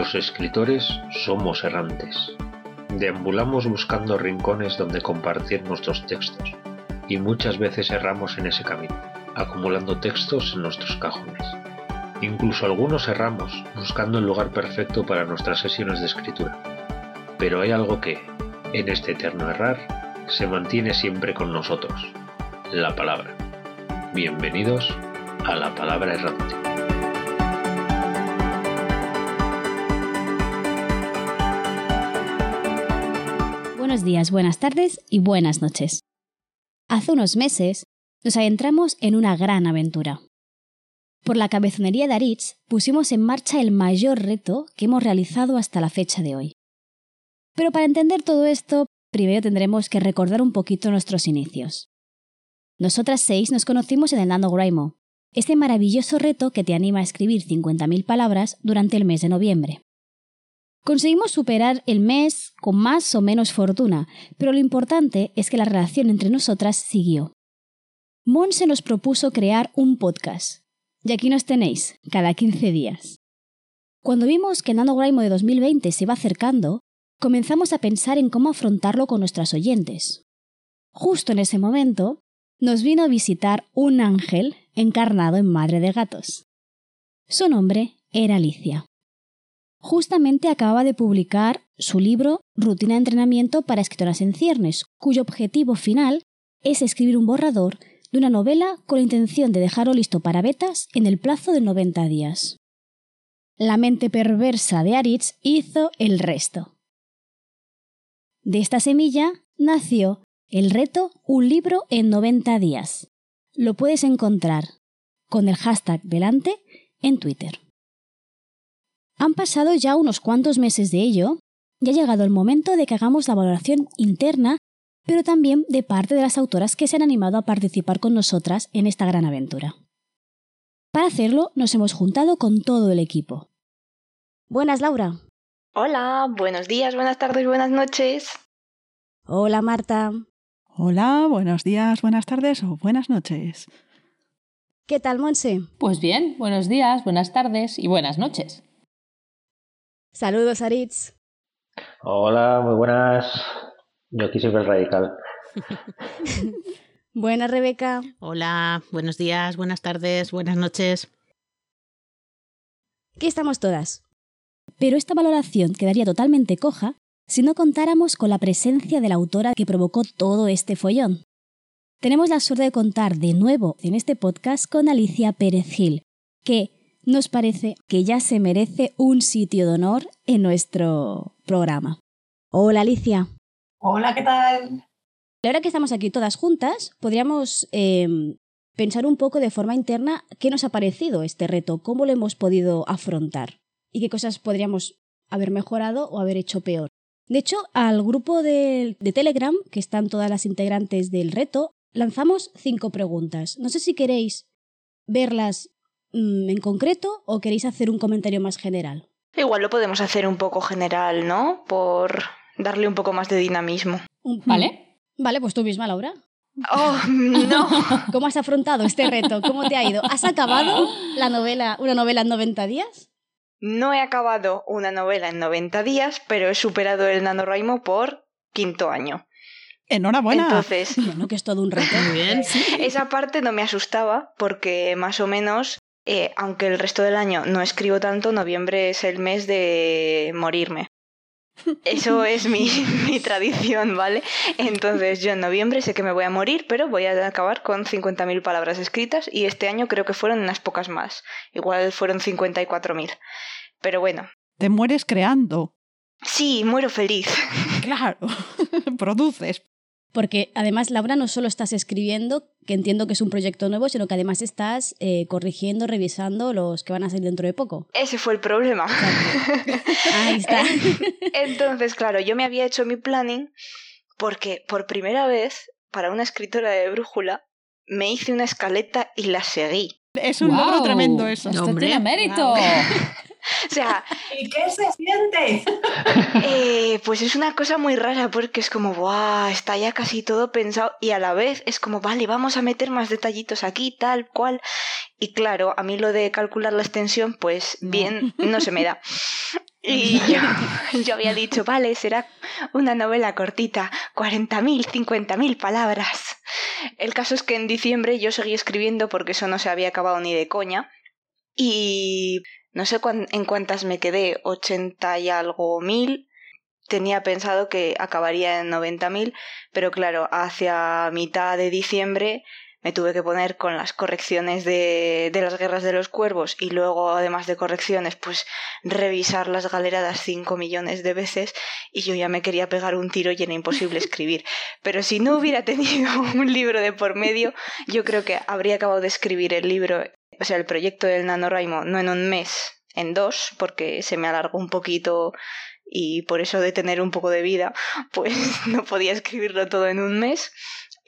Los escritores somos errantes. Deambulamos buscando rincones donde compartir nuestros textos y muchas veces erramos en ese camino, acumulando textos en nuestros cajones. Incluso algunos erramos buscando el lugar perfecto para nuestras sesiones de escritura. Pero hay algo que, en este eterno errar, se mantiene siempre con nosotros, la palabra. Bienvenidos a la palabra errante. Días, buenas tardes y buenas noches. Hace unos meses nos adentramos en una gran aventura. Por la cabezonería de Aritz pusimos en marcha el mayor reto que hemos realizado hasta la fecha de hoy. Pero para entender todo esto, primero tendremos que recordar un poquito nuestros inicios. Nosotras seis nos conocimos en el NaNoWriMo, este maravilloso reto que te anima a escribir 50.000 palabras durante el mes de noviembre. Conseguimos superar el mes con más o menos fortuna, pero lo importante es que la relación entre nosotras siguió. Mon se nos propuso crear un podcast, y aquí nos tenéis, cada 15 días. Cuando vimos que NaNoWriMo de 2020 se iba acercando, comenzamos a pensar en cómo afrontarlo con nuestras oyentes. Justo en ese momento, nos vino a visitar un ángel encarnado en madre de gatos. Su nombre era Alicia. Justamente acababa de publicar su libro Rutina de entrenamiento para escritoras en ciernes, cuyo objetivo final es escribir un borrador de una novela con la intención de dejarlo listo para betas en el plazo de 90 días. La mente perversa de Aritz hizo el resto. De esta semilla nació el reto Un libro en 90 días. Lo puedes encontrar con el hashtag delante en Twitter. Han pasado ya unos cuantos meses de ello y ha llegado el momento de que hagamos la valoración interna, pero también de parte de las autoras que se han animado a participar con nosotras en esta gran aventura. Para hacerlo nos hemos juntado con todo el equipo. Buenas, Laura. Hola, buenos días, buenas tardes, buenas noches. Hola, Marta. Hola, buenos días, buenas tardes o buenas noches. ¿Qué tal, Monse? Pues bien, buenos días, buenas tardes y buenas noches. Saludos, Aritz. Hola, muy buenas. Yo aquí siempre radical. Buenas, Rebeca. Hola, buenos días, buenas tardes, buenas noches. Aquí estamos todas. Pero esta valoración quedaría totalmente coja si no contáramos con la presencia de la autora que provocó todo este follón. Tenemos la suerte de contar de nuevo en este podcast con Alicia Pérez Gil, que nos parece que ya se merece un sitio de honor en nuestro programa. Hola Alicia. Hola, ¿qué tal? Ahora que estamos aquí todas juntas, podríamos eh, pensar un poco de forma interna qué nos ha parecido este reto, cómo lo hemos podido afrontar y qué cosas podríamos haber mejorado o haber hecho peor. De hecho, al grupo de, de Telegram, que están todas las integrantes del reto, lanzamos cinco preguntas. No sé si queréis verlas en concreto o queréis hacer un comentario más general. Igual lo podemos hacer un poco general, ¿no? Por darle un poco más de dinamismo. ¿Vale? Vale, pues tú misma, Laura. Oh, no. ¿Cómo has afrontado este reto? ¿Cómo te ha ido? ¿Has acabado la novela, una novela en 90 días? No he acabado una novela en 90 días, pero he superado el NaNoWriMo por quinto año. Enhorabuena. Entonces, Bueno, que es todo un reto. Muy bien. esa parte no me asustaba porque más o menos, eh, aunque el resto del año no escribo tanto, noviembre es el mes de morirme. Eso es mi, mi tradición, ¿vale? Entonces yo en noviembre sé que me voy a morir, pero voy a acabar con 50.000 palabras escritas y este año creo que fueron unas pocas más. Igual fueron 54.000. Pero bueno, Te mueres creando. sí, muero feliz. Claro. Produces. Porque además, Laura, no solo estás escribiendo, que entiendo que es un proyecto nuevo, sino que además estás eh, corrigiendo, revisando los que van a salir dentro de poco. Ese fue el problema. Ahí está. Entonces, claro, yo me había hecho mi planning porque por primera vez, para una escritora de brújula, me hice una escaleta y la seguí. Es un logro tremendo eso. Esto Hombre. tiene mérito. O sea, ¿Y qué se siente? eh, pues es una cosa muy rara porque es como, ¡guau! Está ya casi todo pensado y a la vez es como, vale, vamos a meter más detallitos aquí, tal cual. Y claro, a mí lo de calcular la extensión, pues bien, no se me da. Y yo, yo había dicho, vale, será una novela cortita, 40.000, 50.000 palabras. El caso es que en diciembre yo seguí escribiendo porque eso no se había acabado ni de coña. Y no sé cuán- en cuántas me quedé, 80 y algo mil. Tenía pensado que acabaría en 90.000, pero claro, hacia mitad de diciembre me tuve que poner con las correcciones de, de las guerras de los cuervos y luego, además de correcciones, pues revisar las galeradas 5 millones de veces y yo ya me quería pegar un tiro y era imposible escribir. Pero si no hubiera tenido un libro de por medio, yo creo que habría acabado de escribir el libro, o sea, el proyecto del NaNoWriMo, no en un mes, en dos, porque se me alargó un poquito y por eso de tener un poco de vida, pues no podía escribirlo todo en un mes.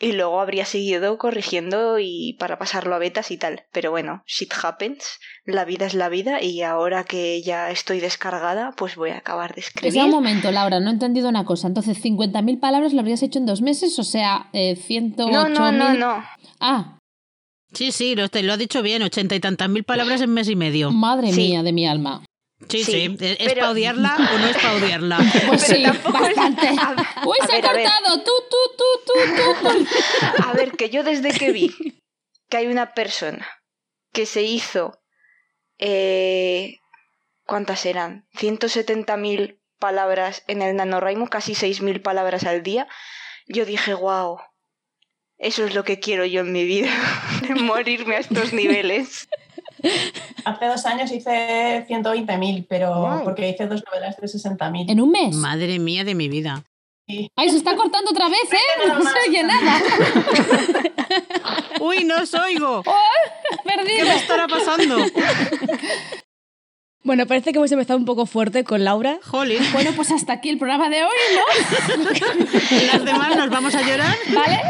Y luego habría seguido corrigiendo y para pasarlo a betas y tal. Pero bueno, shit happens. La vida es la vida y ahora que ya estoy descargada, pues voy a acabar de escribir. Espera un momento, Laura, no he entendido una cosa. Entonces, 50.000 palabras lo habrías hecho en dos meses, o sea, eh, 108.000... No, no, no, no. Ah, Sí, sí, lo, lo has dicho bien, ochenta y tantas mil palabras en mes y medio. madre Sí. mía de mi alma. Sí, Sí, sí. ¿Es pero- para odiarla o no es para odiarla? Pues Pero sí, es- bastante. A- Uy, a se ha ver, a ver. cortado. Tú, tú, tú, tú, tú, tú. A ver, que yo desde que vi que hay una persona que se hizo. Eh, ¿Cuántas eran? 170.000 palabras en el NaNoWriMo, casi 6.000 palabras al día. Yo dije, wow, eso es lo que quiero yo en mi vida, de morirme a estos niveles. Hace dos años hice 120.000, pero Wow. porque hice dos novelas de 60.000. En un mes. Madre mía de mi vida. Ay, se está cortando otra vez, ¿eh? No se oye nada. ¡Uy, no os oigo! ¿Qué Perdido. me estará pasando? Bueno, parece que hemos empezado un poco fuerte con Laura. Jolín, Bueno, pues hasta aquí el programa de hoy, ¿no? las demás nos vamos a llorar. ¿Vale?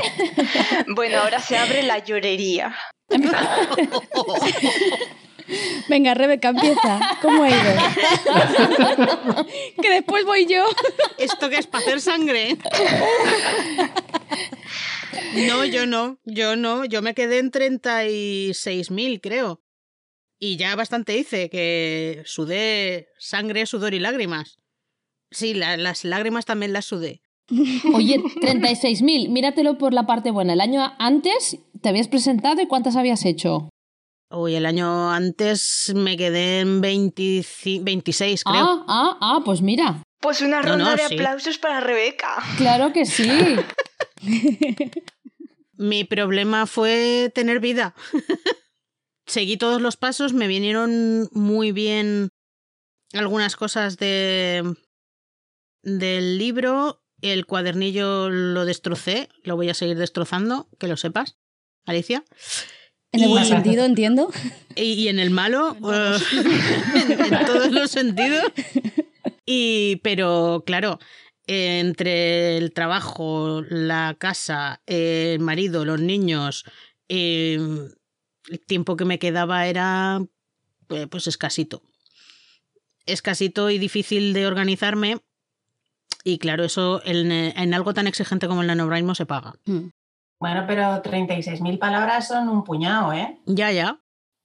Bueno, ahora se abre la llorería. Venga, Rebeca, empieza. ¿Cómo ha ido? que después voy yo. ¿Esto qué es para hacer sangre? No, yo no, yo no, yo me quedé en 36.000, creo. Y ya bastante hice, que sudé sangre, sudor y lágrimas. Sí, la- las lágrimas también las sudé. Oye, 36.000. Míratelo por la parte buena. El año antes te habías presentado y ¿cuántas habías hecho? Uy, el año antes me quedé en 25 26, creo. Ah, ah, ah, pues mira. Pues una No, ronda no, de sí. aplausos para Rebeca. Claro que sí. Mi problema fue tener vida. Seguí todos los pasos, me vinieron muy bien algunas cosas de del libro. El cuadernillo lo destrocé, lo voy a seguir destrozando, que lo sepas, Alicia. En el buen sentido, entiendo. Y, y en el malo, eh, en, en todos los sentidos. Y, pero claro, entre el trabajo, la casa, el marido, los niños, eh, el tiempo que me quedaba era eh, pues escasito. Escasito y difícil de organizarme. Y claro, eso en, en algo tan exigente como el NaNoWriMo se paga. Bueno, pero 36.000 palabras son un puñado, ¿eh? Ya, ya.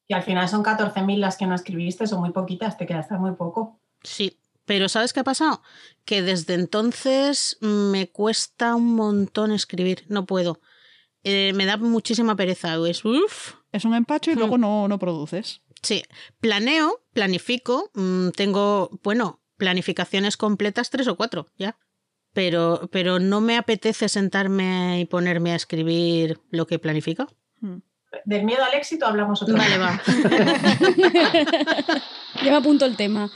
Y al final son 14.000 las que no escribiste, son muy poquitas, te quedaste muy poco. Sí, pero ¿sabes qué ha pasado? Que desde entonces me cuesta un montón escribir, no puedo. Eh, me da muchísima pereza, es uf. Es un empacho y Hmm. luego no, no produces. Sí, planeo, planifico, mm, tengo, bueno, planificaciones completas tres o cuatro, ya. Pero, pero no me apetece sentarme y ponerme a escribir lo que planifico. Hmm. Del miedo al éxito hablamos otro Vale, día. va. Ya me apunto el tema.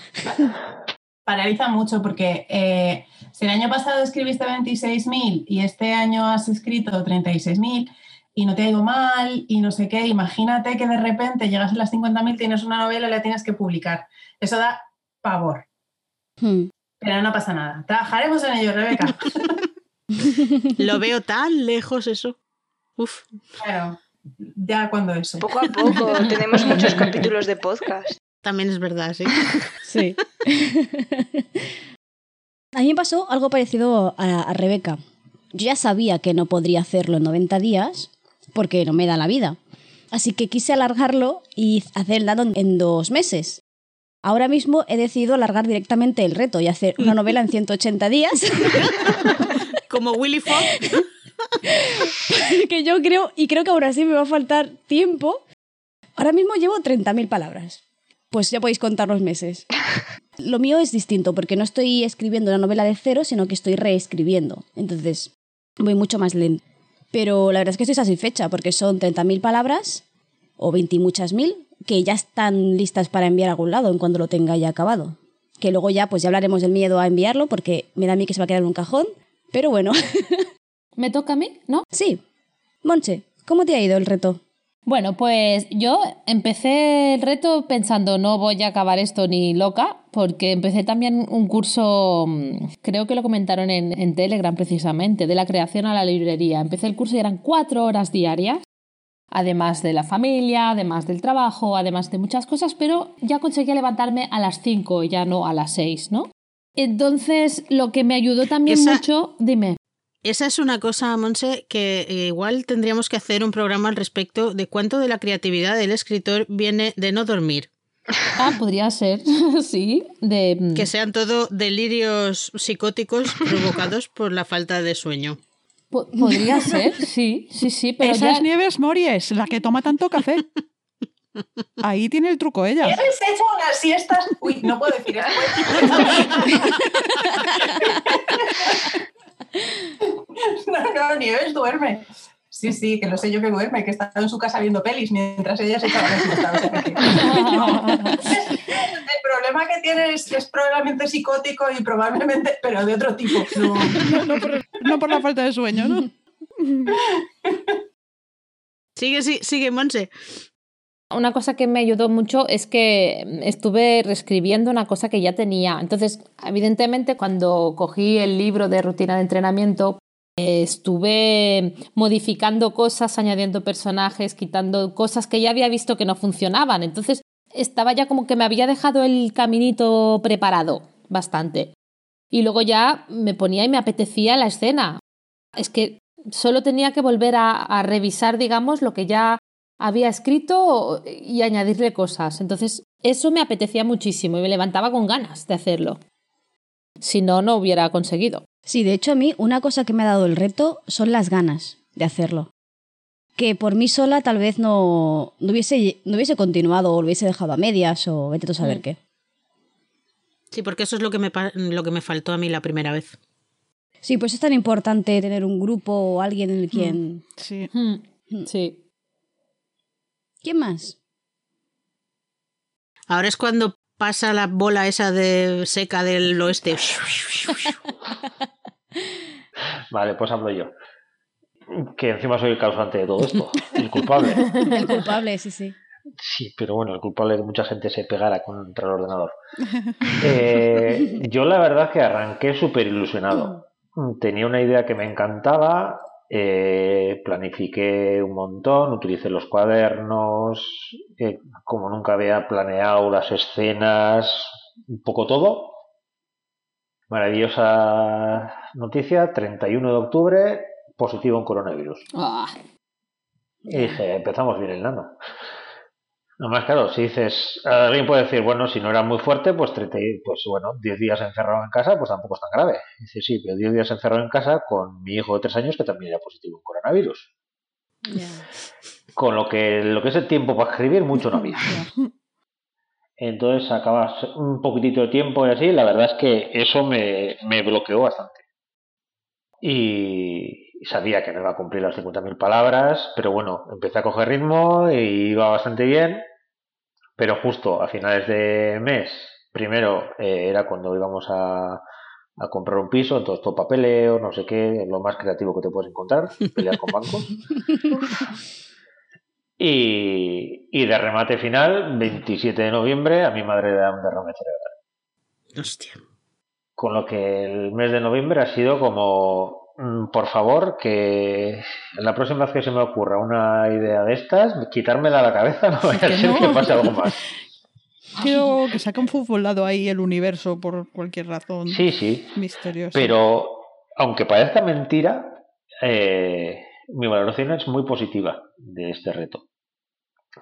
Paraliza mucho porque eh, si el año pasado escribiste 26.000 y este año has escrito 36.000 y no te ha ido mal y no sé qué, imagínate que de repente llegas a las 50.000, tienes una novela y la tienes que publicar. Eso da pavor, Hmm. pero no pasa nada. Trabajaremos en ello, Rebeca. Lo veo tan lejos eso. Uf. Claro, ya cuando eso. Poco a poco, tenemos muchos capítulos de podcast. También es verdad, sí. Sí. A mí me pasó algo parecido a, a Rebeca. Yo ya sabía que no podría hacerlo en 90 días porque no me da la vida. Así que quise alargarlo y hacer el dado en dos meses. Ahora mismo he decidido alargar directamente el reto y hacer una novela en 180 días. Como Willy Fogg. que yo creo, y creo que ahora sí me va a faltar tiempo. Ahora mismo llevo 30.000 palabras. Pues ya podéis contar los meses. Lo mío es distinto porque no estoy escribiendo una novela de cero, sino que estoy reescribiendo. Entonces, voy mucho más lento. Pero la verdad es que estoy satisfecha porque son 30.000 palabras o 20 y muchas mil que ya están listas para enviar a algún lado en cuando lo tenga ya acabado. Que luego ya, pues ya hablaremos del miedo a enviarlo porque me da a mí que se va a quedar en un cajón. Pero bueno. ¿Me toca a mí? ¿No? Sí. Monche, ¿cómo te ha ido el reto? Bueno, pues yo empecé el reto pensando no voy a acabar esto ni loca, porque empecé también un curso, mm, creo que lo comentaron en, en Telegram precisamente, de la creación a la librería. Empecé el curso y eran cuatro horas diarias, además de la familia, además del trabajo, además de muchas cosas, pero ya conseguía levantarme a las cinco, ya no a las seis, ¿no? Entonces, lo que me ayudó también Esa- mucho, dime. Esa es una cosa, Monse, que eh, igual tendríamos que hacer un programa al respecto de cuánto de la creatividad del escritor viene de no dormir. Ah, podría ser, sí, de... mm, Que sean todo delirios psicóticos provocados por la falta de sueño. po- podría ser, sí, sí, sí, pero Esa ya... es Nieves Mories, la que toma tanto café. Ahí tiene el truco ella. ¿Habéis hecho unas siestas? Uy, no puedo decir eso. No, no, Nieves duerme. Sí, sí, que lo sé yo que duerme, que está en su casa viendo pelis mientras ella se No. El problema que tiene es, es probablemente psicótico y probablemente, pero de otro tipo. No. No, no por, no por la falta de sueño, ¿no? Sigue, sí, sigue, Monse. Una cosa que me ayudó mucho es que estuve reescribiendo una cosa que ya tenía. Entonces, evidentemente, cuando cogí el libro de rutina de entrenamiento, eh, estuve modificando cosas, añadiendo personajes, quitando cosas que ya había visto que no funcionaban. Entonces, estaba ya como que me había dejado el caminito preparado bastante. Y luego ya me ponía y me apetecía la escena. Es que solo tenía que volver a, a revisar, digamos, lo que ya había escrito y añadirle cosas. Entonces, eso me apetecía muchísimo y me levantaba con ganas de hacerlo. Si no, no hubiera conseguido. Sí, de hecho a mí una cosa que me ha dado el reto son las ganas de hacerlo. Que por mí sola tal vez no, no, hubiese, no hubiese continuado o lo hubiese dejado a medias o vete tú a saber Mm. qué. Sí, porque eso es lo que, me, lo que me faltó a mí la primera vez. Sí, pues es tan importante tener un grupo o alguien en el quien... Sí. Hmm, Sí. ¿Quién más? Ahora es cuando pasa la bola esa de seca del oeste. Vale, pues hablo yo. Que encima soy el causante de todo esto, el culpable. El culpable, sí, sí. Sí, pero bueno, el culpable de que mucha gente se pegara contra el ordenador. Eh, yo la verdad que arranqué súper ilusionado. Tenía una idea que me encantaba, eh, planifiqué un montón, utilicé los cuadernos, eh, como nunca había planeado las escenas, un poco todo. Maravillosa noticia, 31 de octubre, positivo en coronavirus. Ah, Y dije, empezamos bien el nano. No más claro, si dices, alguien puede decir, bueno, si no era muy fuerte, pues 30, y- pues bueno, 10 días encerrado en casa, pues tampoco es tan grave. Dice, sí, pero 10 días encerrado en casa con mi hijo de 3 años que también era positivo en coronavirus. Con lo que, lo que es el tiempo para escribir, mucho no había. Entonces acabas un poquitito de tiempo y así, la verdad es que eso me, me bloqueó bastante. Y sabía que no iba a cumplir las 50.000 palabras, pero bueno, empecé a coger ritmo y iba bastante bien, pero justo a finales de mes, primero eh, era cuando íbamos a, a comprar un piso, entonces todo papeleo, no sé qué, lo más creativo que te puedes encontrar, pelear con bancos. Y, y de remate final, 27 de noviembre, a mi madre le da un derrame cerebral. Hostia. Con lo que el mes de noviembre ha sido como, por favor, que la próxima vez que se me ocurra una idea de estas, quitármela a la cabeza, no vaya a ser no. que pase algo más. Quiero que saque un futbolado ahí el universo por cualquier razón Sí, sí, misteriosa. pero aunque parezca mentira, eh, mi valoración es muy positiva de este reto.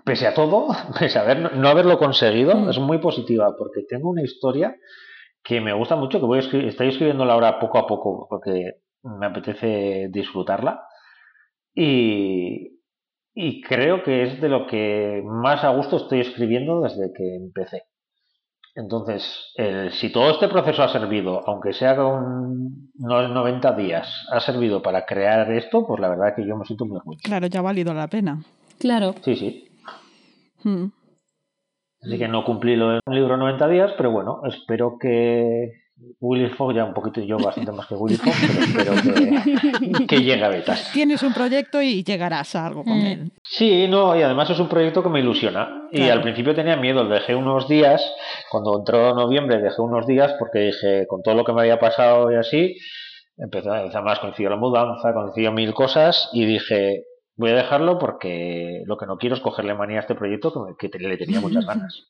pese a todo, pese a haber- no haberlo conseguido, Mm. es muy positiva porque tengo una historia que me gusta mucho, que voy a escri- estoy escribiéndola ahora poco a poco porque me apetece disfrutarla y, y creo que es de lo que más a gusto estoy escribiendo desde que empecé. Entonces, el- si todo este proceso ha servido, aunque sea con unos 90 días, ha servido para crear esto, pues la verdad que yo me siento muy orgulloso. Claro, ya ha valido la pena. Claro. Sí, sí. Mm. Así que no cumplí lo de un libro 90 días, pero bueno, espero que Willy Fogg, ya un poquito yo bastante más que Willy Fogg, pero espero que, que llegue a betas. Tienes un proyecto y llegarás a algo con Mm. él. Sí, no, y además es un proyecto que me ilusiona. Y al principio tenía miedo, dejé unos días, cuando entró noviembre dejé unos días porque dije, con todo lo que me había pasado y así, empezó, además coincidió la mudanza, coincidió mil cosas y dije, voy a dejarlo porque lo que no quiero es cogerle manía a este proyecto que, me- que te- le tenía muchas ganas.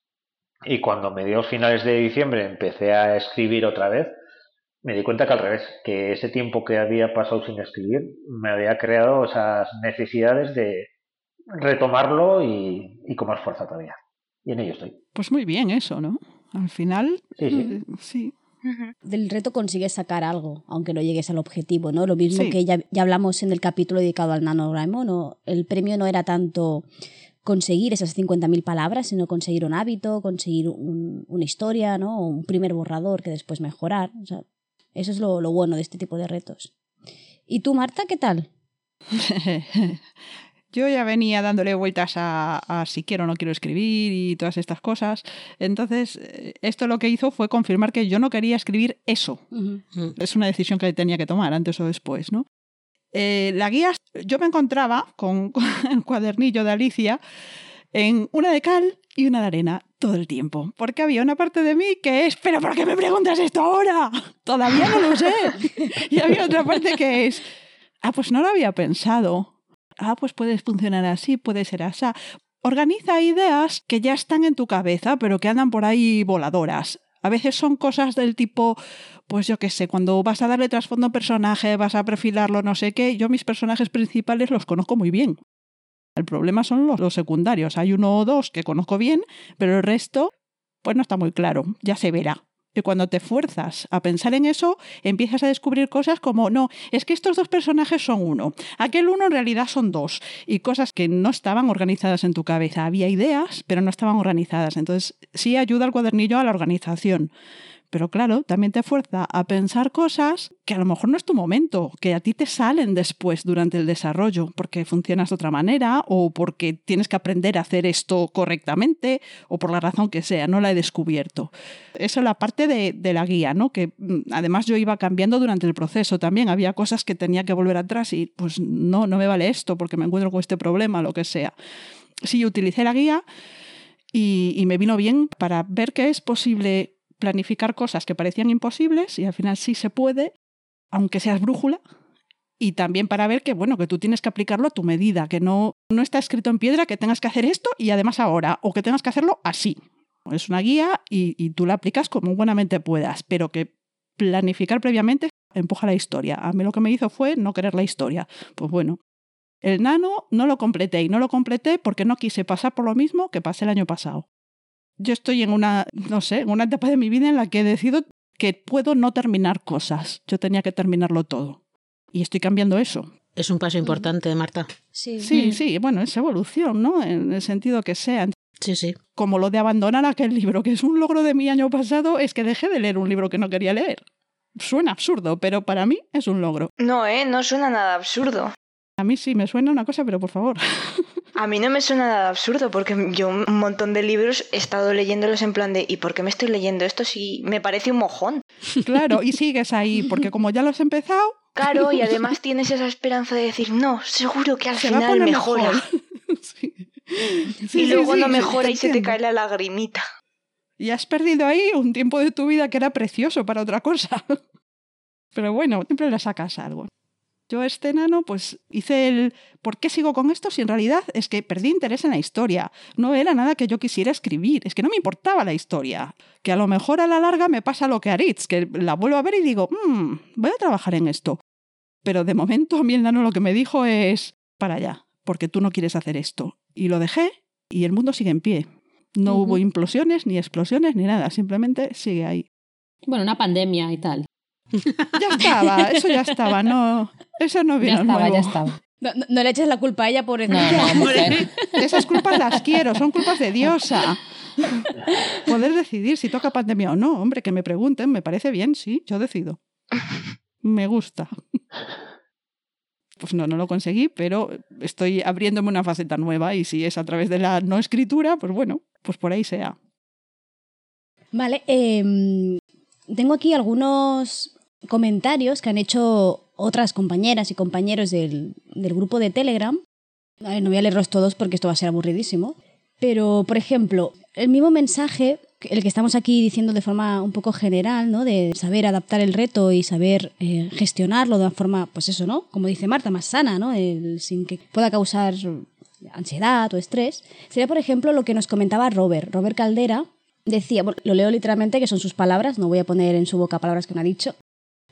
Y cuando mediados finales de diciembre empecé a escribir otra vez, me di cuenta que al revés, que ese tiempo que había pasado sin escribir me había creado esas necesidades de retomarlo y, y con más fuerza todavía. Y en ello estoy. Pues muy bien eso, ¿no? Al final, Sí, sí. eh, sí. Del reto consigues sacar algo, aunque no llegues al objetivo, ¿no? Lo mismo Sí. que ya, ya hablamos en el capítulo dedicado al NaNoWriMo, ¿no? El premio no era tanto conseguir esas 50.000 palabras, sino conseguir un hábito, conseguir un- una historia, ¿no? O un primer borrador que después mejorar. O sea, eso es lo, lo bueno de este tipo de retos. ¿Y tú, Marta, qué tal? Yo ya venía dándole vueltas a, a si quiero o no quiero escribir y todas estas cosas. Entonces, esto lo que hizo fue confirmar que yo no quería escribir eso. Es una decisión que tenía que tomar antes o después, ¿no? Eh, la guía, yo me encontraba con, el cuadernillo de Alicia en una de cal y una de arena todo el tiempo. Porque había una parte de mí que es, pero ¿por qué me preguntas esto ahora? Todavía no lo sé. Y había otra parte que es, ah, pues no lo había pensado. Ah, pues puede funcionar así, puede ser así. Organiza ideas que ya están en tu cabeza, pero que andan por ahí voladoras. A veces son cosas del tipo, pues yo qué sé, cuando vas a darle trasfondo a un personaje, vas a perfilarlo, no sé qué, yo mis personajes principales los conozco muy bien. El problema son los, los secundarios. Hay uno o dos que conozco bien, pero el resto, pues no está muy claro, ya se verá. Y cuando te fuerzas a pensar en eso, empiezas a descubrir cosas como, no, es que estos dos personajes son uno, aquel uno en realidad son dos, y cosas que no estaban organizadas en tu cabeza. Había ideas, pero no estaban organizadas. Entonces, sí ayuda el cuadernillo a la organización. Pero claro, también te fuerza a pensar cosas que a lo mejor no es tu momento, que a ti te salen después durante el desarrollo, porque funcionas de otra manera o porque tienes que aprender a hacer esto correctamente o por la razón que sea, no la he descubierto. Eso es la parte de, de la guía, ¿no? Que mm, además yo iba cambiando durante el proceso también. Había cosas que tenía que volver atrás y pues no, no me vale esto porque me encuentro con este problema, lo que sea. Sí, utilicé la guía y, y me vino bien para ver que es posible planificar cosas que parecían imposibles y al final sí se puede, aunque seas brújula, y también para ver que bueno, que tú tienes que aplicarlo a tu medida, que no no está escrito en piedra que tengas que hacer esto y además ahora o que tengas que hacerlo así. Es una guía y, y tú la aplicas como buenamente puedas, pero que planificar previamente empuja la historia. A mí lo que me hizo fue no querer la historia. Pues bueno, el nano no lo completé y no lo completé porque no quise pasar por lo mismo que pasé el año pasado yo estoy en una, no sé, en una etapa de mi vida en la que he decidido que puedo no terminar cosas. Yo tenía que terminarlo todo. Y estoy cambiando eso. Es un paso importante, Marta. Sí. Sí, sí, bueno, es evolución, ¿no? En el sentido que sea. Sí, sí. Como lo de abandonar aquel libro, que es un logro de mi año pasado, es que dejé de leer un libro que no quería leer. Suena absurdo, pero para mí es un logro. No, ¿eh? No suena nada absurdo. A mí sí me suena una cosa, pero por favor. A mí no me suena nada absurdo porque yo un montón de libros he estado leyéndolos en plan de ¿y por qué me estoy leyendo esto si me parece un mojón? claro, y sigues ahí, porque como ya lo has empezado, Claro, y además tienes esa esperanza de decir, no, seguro que al se final mejora. mejor. sí. y luego sí, no mejora y se te cae la lagrimita. Y has perdido ahí un tiempo de tu vida que era precioso para otra cosa. Pero bueno, siempre le sacas algo. Yo este enano, pues hice el ¿por qué sigo con esto? Si en realidad es que perdí interés en la historia. No era nada que yo quisiera escribir. Es que no me importaba la historia. Que a lo mejor a la larga me pasa lo que a Ritz, que la vuelvo a ver y digo, "Mm, voy a trabajar en esto. Pero de momento a mí el enano lo que me dijo es, para allá, porque tú no quieres hacer esto. Y lo dejé y el mundo sigue en pie. No hubo implosiones, ni explosiones, ni nada, simplemente sigue ahí. Bueno, una pandemia y tal. Ya estaba, eso ya estaba, no, eso no vino Ya estaba, nuevo. ya estaba. No, le eches la culpa a ella por No, no, mujer. Esas culpas las quiero, son culpas de diosa. Poder decidir si toca pandemia o no, hombre, que me pregunten, me parece bien, sí, yo decido. Me gusta. Pues no, no lo conseguí, pero estoy abriéndome una faceta nueva y si es a través de la no escritura, pues bueno, pues por ahí sea. Vale, em, tengo aquí algunos comentarios que han hecho otras compañeras y compañeros del, del grupo de Telegram. No voy a leerlos todos porque esto va a ser aburridísimo. Pero, por ejemplo, el mismo mensaje, el que estamos aquí diciendo de forma un poco general, ¿no? De saber adaptar el reto y saber eh, gestionarlo de una forma, pues eso, ¿no? Como dice Marta, más sana, ¿no? Sin que pueda causar ansiedad o estrés. Sería, por ejemplo, lo que nos comentaba Robert. Robert Caldera decía, bueno, lo leo literalmente, que son sus palabras, no voy a poner en su boca palabras que no ha dicho,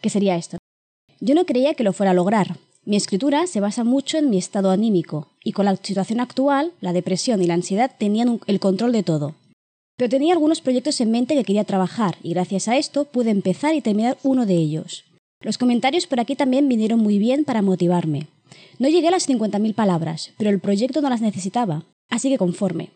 que sería esto. Yo no creía que lo fuera a lograr. Mi escritura se basa mucho en mi estado anímico, y con la situación actual, la depresión y la ansiedad tenían el control de todo. Pero tenía algunos proyectos en mente que quería trabajar, y gracias a esto pude empezar y terminar uno de ellos. Los comentarios por aquí también vinieron muy bien para motivarme. No llegué a las 50.000 palabras, pero el proyecto no las necesitaba, así que conforme.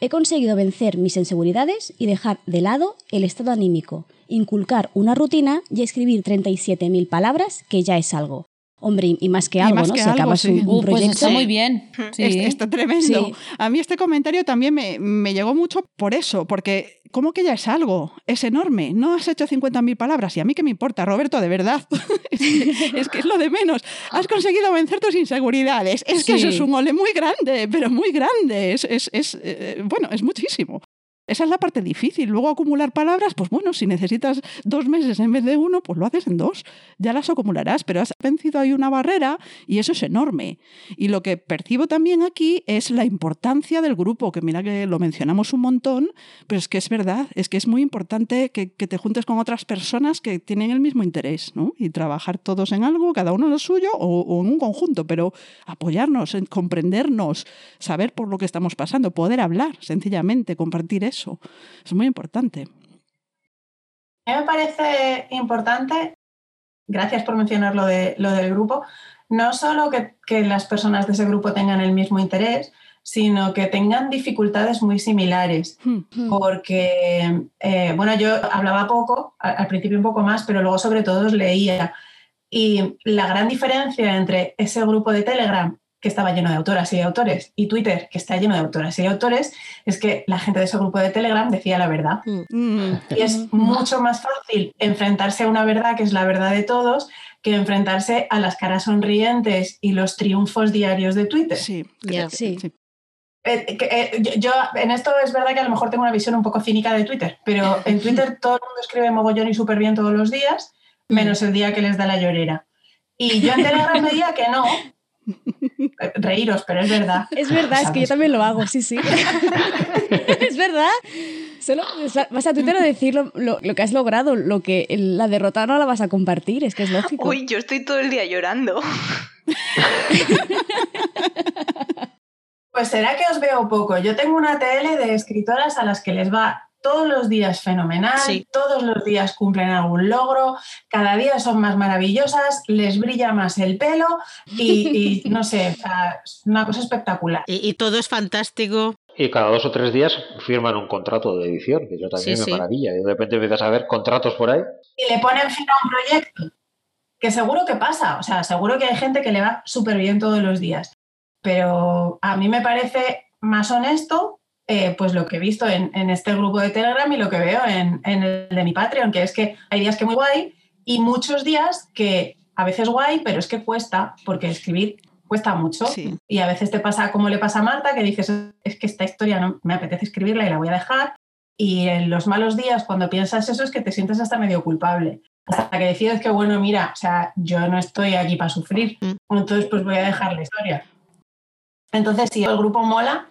He conseguido vencer mis inseguridades y dejar de lado el estado anímico, inculcar una rutina y escribir 37.000 palabras, que ya es algo. Hombre, y- más que Y algo, más ¿no? que si algo, acabas sí. un, un Uh, pues proyecto. está muy bien. Sí. Está tremendo. Sí. A mí este comentario también me, me llegó mucho por eso, porque ¿cómo que ya es algo? Es enorme. No has hecho 50.000 palabras y a mí qué me importa, Roberto, de verdad. es, que, es que es lo de menos. Has conseguido vencer tus inseguridades. Es que Sí. eso es un ole muy grande, pero muy grande. Es, es, es, eh, bueno, es muchísimo. Esa es la parte difícil. Luego acumular palabras, pues bueno, si necesitas dos meses en vez de uno, pues lo haces en dos. Ya las acumularás, pero has vencido ahí una barrera y eso es enorme. Y lo que percibo también aquí es la importancia del grupo, que mira que lo mencionamos un montón, pero es que es verdad, es que es muy importante que, te juntes con otras personas que tienen el mismo interés, ¿no? Y trabajar todos en algo, cada uno en lo suyo o, o en un conjunto, pero apoyarnos, en comprendernos, saber por lo que estamos pasando, poder hablar sencillamente, compartir eso. Es muy importante. A mí me parece importante, gracias por mencionar lo, de, lo del grupo, no solo que, que las personas de ese grupo tengan el mismo interés, sino que tengan dificultades muy similares. Hmm. Porque, eh, bueno, yo hablaba poco, al, principio un poco más, pero luego sobre todo leía. Y la gran diferencia entre ese grupo de Telegram, que estaba lleno de autoras y de autores, y Twitter, que está lleno de autoras y de autores, es que la gente de ese grupo de Telegram decía la verdad. Mm. Y es mucho más fácil enfrentarse a una verdad que es la verdad de todos que enfrentarse a las caras sonrientes y los triunfos diarios de Twitter. Sí. Sí. Eh, eh, yo, yo en esto es verdad que a lo mejor tengo una visión un poco cínica de Twitter, pero en Twitter todo el mundo escribe mogollón y súper bien todos los días, menos el día que les da la llorera. Y yo en Telegram veía que no. Reíros, pero es verdad. Es verdad, es que yo también lo hago, sí, sí. es verdad. Solo vas a Twitter a decir lo, lo- lo que has logrado, lo que la derrota no la vas a compartir, es que es lógico. Uy, yo estoy todo el día llorando. Pues será que os veo poco. Yo tengo una TL de escritoras a las que les va todos los días fenomenal, Sí. todos los días cumplen algún logro, cada día son más maravillosas, les brilla más el pelo y, y no sé, o sea, es una cosa espectacular. Y, y todo es fantástico. Y cada dos o tres días firman un contrato de edición, que eso también Sí, me sí. maravilla. Y de repente empiezas a ver contratos por ahí. Y le ponen fin a un proyecto, que seguro que pasa, o sea, seguro que hay gente que le va súper bien todos los días, pero a mí me parece más honesto eh, pues lo que he visto en, en este grupo de Telegram y lo que veo en, en el de mi Patreon, que es que hay días que muy guay y muchos días que a veces guay, pero es que cuesta, porque escribir cuesta mucho. Sí. Y a veces te pasa como le pasa a Marta, que dices, es que esta historia no me apetece escribirla y la voy a dejar. Y en los malos días, cuando piensas eso, es que te sientes hasta medio culpable. Hasta que decides que, bueno, mira, o sea, yo no estoy aquí para sufrir, entonces pues voy a dejar la historia. Entonces, sí, el grupo mola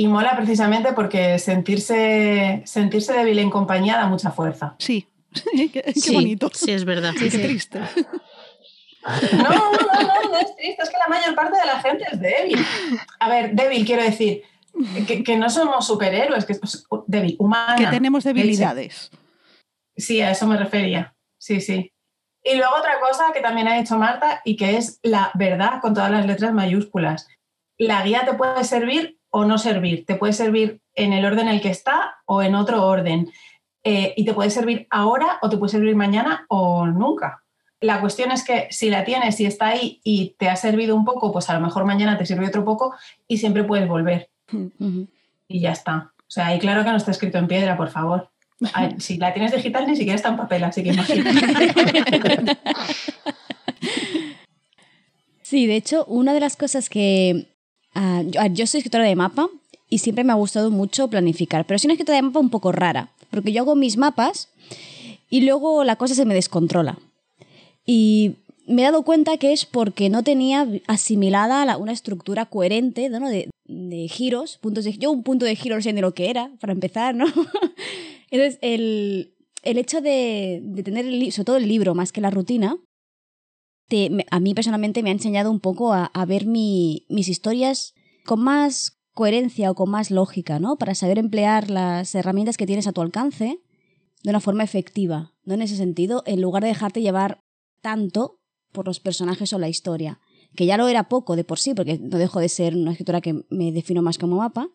y mola precisamente porque sentirse, sentirse débil en compañía da mucha fuerza. Sí. qué, qué Sí. bonito. Sí, es verdad. qué triste. No, no, no, no es triste, es que la mayor parte de la gente es débil. A ver, débil quiero decir, que, no somos superhéroes, que es débil, humana. Que tenemos debilidades. Sí, a eso me refería. Sí, sí. Y luego otra cosa que también ha dicho Marta y que es la verdad con todas las letras mayúsculas. La guía te puede servir o no servir. Te puede servir en el orden en el que está o en otro orden. Eh, y te puede servir ahora o te puede servir mañana o nunca. La cuestión es que si la tienes y está ahí y te ha servido un poco, pues a lo mejor mañana te sirve otro poco y siempre puedes volver. Y ya está. O sea, y claro que no está escrito en piedra, por favor. si la tienes digital ni siquiera está en papel, así que imagínate. Sí, de hecho, una de las cosas que... Ah, yo, soy escritora de mapa y siempre me ha gustado mucho planificar, pero soy una escritora de mapa un poco rara, porque yo hago mis mapas y luego la cosa se me descontrola. Y me he dado cuenta que es porque no tenía asimilada una estructura coherente ¿no? de, de, giros, puntos de Yo un punto de giro no sé ni lo que era, para empezar, ¿no? Entonces, el, el hecho de, de tener, el, sobre todo el libro más que la rutina, a mí personalmente me ha enseñado un poco a, ver mi, mis historias con más coherencia o con más lógica, ¿no? Para saber emplear las herramientas que tienes a tu alcance de una forma efectiva, ¿no? En ese sentido, en lugar de dejarte llevar tanto por los personajes o la historia, que ya lo era poco de por sí, porque no dejo de ser una escritora que me defino más como mapa,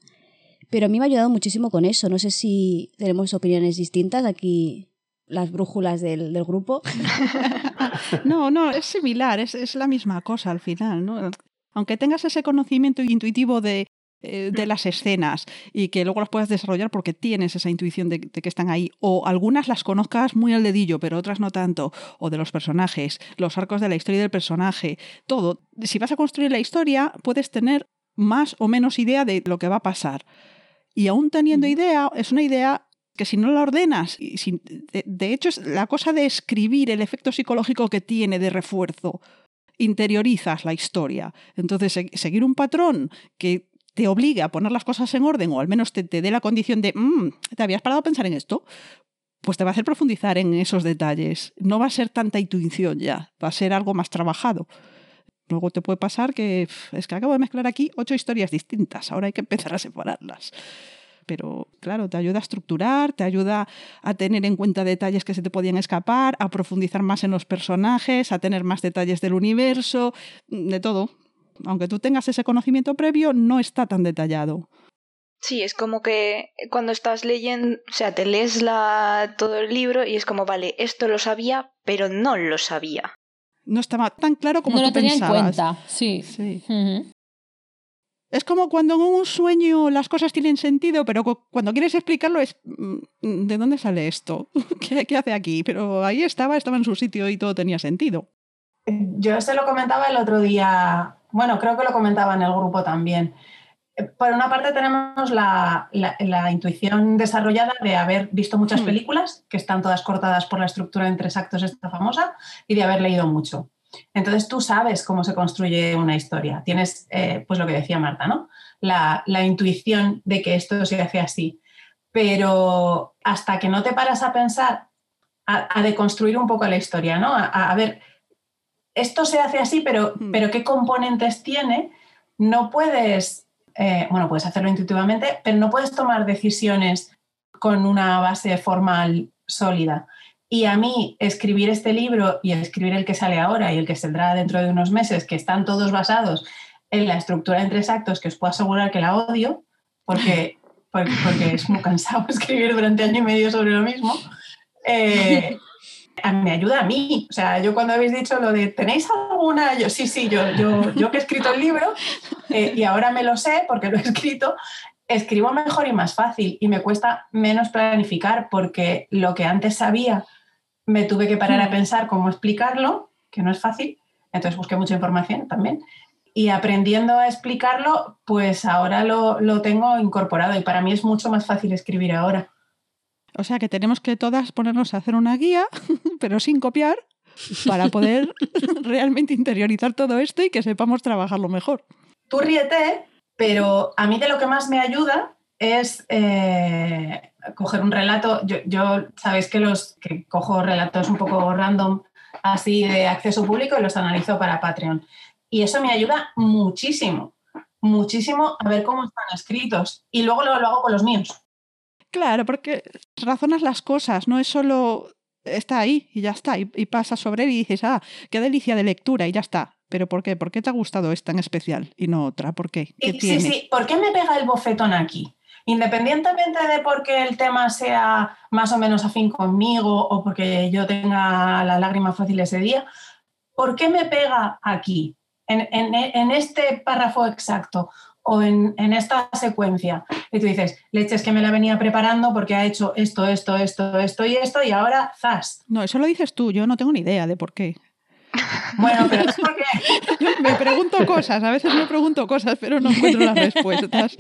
pero a mí me ha ayudado muchísimo con eso. No sé si tenemos opiniones distintas aquí, las brújulas del, del grupo. no, no, es similar, es, es, la misma cosa al final. ¿no? Aunque tengas ese conocimiento intuitivo de, eh, de las escenas y que luego las puedas desarrollar porque tienes esa intuición de, que están ahí. O algunas las conozcas muy al dedillo, pero otras no tanto. O de los personajes, los arcos de la historia del personaje, todo. Si vas a construir la historia, puedes tener más o menos idea de lo que va a pasar. Y aún teniendo idea, es una idea que si no la ordenas, de, hecho es la cosa de escribir el efecto psicológico que tiene de refuerzo interiorizas la historia. Entonces, seguir un patrón que te obligue a poner las cosas en orden o al menos te, dé la condición de, mm, ¿te habías parado a pensar en esto? Pues te va a hacer profundizar en esos detalles. No va a ser tanta intuición ya, va a ser algo más trabajado. Luego te puede pasar que es que acabo de mezclar aquí ocho historias distintas, ahora hay que empezar a separarlas. Pero claro, te ayuda a estructurar, te ayuda a tener en cuenta detalles que se te podían escapar, a profundizar más en los personajes, a tener más detalles del universo, de todo aunque tú tengas ese conocimiento previo, no está tan detallado. Sí, es como que cuando estás leyendo, o sea, te lees la, todo el libro y es como, vale, esto lo sabía, pero no lo sabía. No estaba tan claro como no tú lo tenía pensabas. en cuenta, sí. sí. Es como cuando en un sueño las cosas tienen sentido, pero cuando quieres explicarlo es mm, ¿de dónde sale esto? ¿Qué, ¿Qué hace aquí? Pero ahí estaba, estaba en su sitio y todo tenía sentido. Yo se lo comentaba el otro día bueno, creo que lo comentaba en el grupo también. Eh, por una parte tenemos la, intuición desarrollada de haber visto muchas mm. películas, que están todas cortadas por la estructura en tres actos esta famosa, y de haber leído mucho. Entonces tú sabes cómo se construye una historia. Tienes, eh, pues lo que decía Marta, ¿no? La, intuición de que esto se hace así. Pero hasta que no te paras a pensar, a, deconstruir un poco la historia, ¿no? a ver esto se hace así, pero, mm. pero ¿qué componentes tiene? No puedes, eh, bueno, puedes hacerlo intuitivamente, pero no puedes tomar decisiones con una base formal sólida. Y a mí escribir este libro y escribir el que sale ahora y el que saldrá dentro de unos meses, que están todos basados en la estructura en tres actos, que os puedo asegurar que la odio, porque, porque, es muy cansado escribir durante año y medio sobre lo mismo, eh, me ayuda a mí. O sea, yo cuando habéis dicho lo de, ¿tenéis alguna? Yo, sí, sí, yo, yo, yo que he escrito el libro eh, y ahora me lo sé porque lo he escrito, escribo mejor y más fácil y me cuesta menos planificar porque lo que antes sabía me tuve que parar a mm. pensar cómo explicarlo, que no es fácil, entonces busqué mucha información también. Y aprendiendo a explicarlo, pues ahora lo, lo tengo incorporado y para mí es mucho más fácil escribir ahora. O sea que tenemos que todas ponernos a hacer una guía, pero sin copiar, para poder realmente interiorizar todo esto y que sepamos trabajarlo mejor. Tú ríete, pero a mí de lo que más me ayuda es eh, coger un relato. Yo, sabéis que los que cojo relatos un poco random, así de acceso público, y los analizo para Patreon. Y eso me ayuda muchísimo muchísimo a ver cómo están escritos y luego lo, hago con los míos. Claro, porque razonas las cosas, no es solo está ahí y ya está, y, y pasas sobre él y dices, ah, qué delicia de lectura y ya está. ¿Pero por qué? ¿Por qué te ha gustado esta en especial y no otra? ¿Por qué? ¿Qué sí, sí, ¿por qué me pega el bofetón aquí? Independientemente de porque el tema sea más o menos afín conmigo o porque yo tenga la lágrima fácil ese día, ¿por qué me pega aquí? en, este párrafo exacto o en, esta secuencia. Y tú dices, leches que me la venía preparando porque ha hecho esto, esto, esto, esto y esto, y ahora zas. No, eso lo dices tú, yo no tengo ni idea de por qué. Bueno, pero es porque... me pregunto cosas, a veces me pregunto cosas, pero no encuentro las respuestas.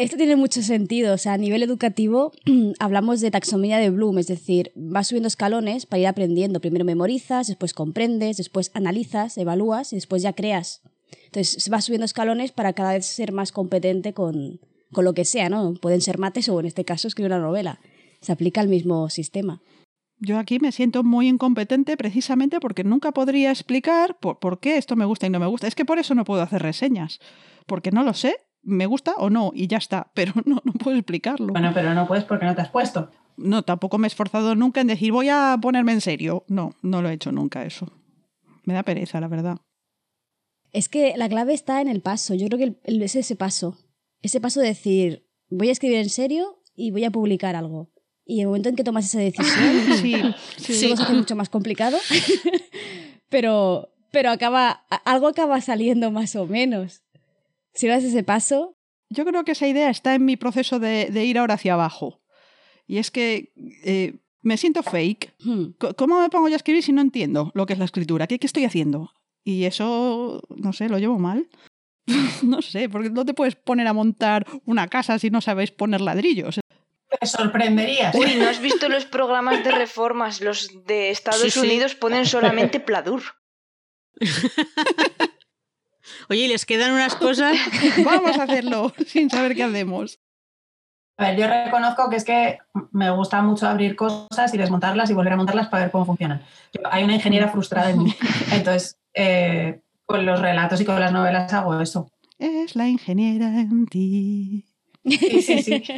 Esto tiene mucho sentido. O sea, a nivel educativo hablamos de taxonomía de Bloom, es decir, vas subiendo escalones para ir aprendiendo. Primero memorizas, después comprendes, después analizas, evalúas y después ya creas. Entonces vas subiendo escalones para cada vez ser más competente con, con lo que sea, ¿no? Pueden ser mates o en este caso escribir una novela. Se aplica el mismo sistema. Yo aquí me siento muy incompetente precisamente porque nunca podría explicar por, por, qué esto me gusta y no me gusta. Es que por eso no puedo hacer reseñas, porque no lo sé me gusta o no, y ya está, pero no, no puedo explicarlo. Bueno, pero no puedes porque no te has puesto. No, tampoco me he esforzado nunca en decir voy a ponerme en serio. No, no lo he hecho nunca eso. Me da pereza, la verdad. Es que la clave está en el paso. Yo creo que es ese paso. Ese paso de decir voy a escribir en serio y voy a publicar algo. Y el momento en que tomas esa decisión, sí, sí. se hace mucho más complicado. pero, pero acaba, algo acaba saliendo más o menos. Si das ese paso. Yo creo que esa idea está en mi proceso de, ir ahora hacia abajo. Y es que eh, me siento fake. Hmm. ¿Cómo me pongo yo a escribir si no entiendo lo que es la escritura? ¿Qué, estoy haciendo? Y eso, no sé, lo llevo mal. no sé, porque no te puedes poner a montar una casa si no sabes poner ladrillos. Te sorprenderías. Uy, ¿no has visto los programas de reformas? Los de Estados Unidos ponen solamente pladur. Oye, ¿y les quedan unas cosas? Vamos a hacerlo sin saber qué hacemos. A ver, yo reconozco que es que me gusta mucho abrir cosas y desmontarlas y volver a montarlas para ver cómo funcionan. hay una ingeniera frustrada en mí. Entonces, eh, con los relatos y con las novelas hago eso. Es la ingeniera en ti. Sí, sí, sí.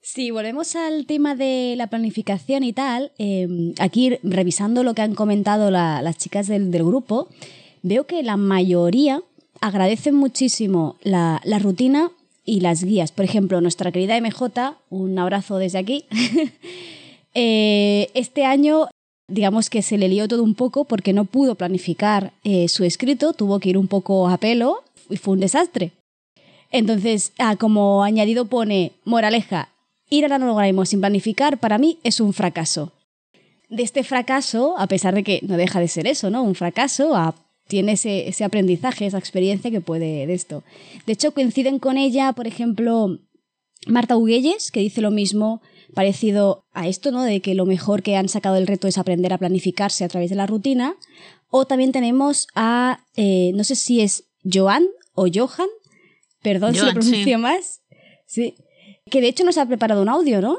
Si volvemos al tema de la planificación y tal, eh, aquí revisando lo que han comentado las chicas del, del grupo, veo que la mayoría agradecen muchísimo la, rutina y las guías. Por ejemplo, nuestra querida MJ, un abrazo desde aquí. Eh, este año, digamos que se le lió todo un poco porque no pudo planificar eh, su escrito, tuvo que ir un poco a pelo y fue un desastre. Entonces, ah, como añadido pone, moraleja, ir al algoritmo sin planificar para mí es un fracaso. De este fracaso, a pesar de que no deja de ser eso, ¿no? Un fracaso, a tiene ese, aprendizaje, esa experiencia que puede de esto. De hecho, coinciden con ella, por ejemplo, Marta Huguelles, que dice lo mismo, parecido a esto, ¿no? De que lo mejor que han sacado del reto es aprender a planificarse a través de la rutina. O también tenemos a, eh, no sé si es Joan o Johan, perdón si lo pronuncio más, sí, que de hecho nos ha preparado un audio, ¿no?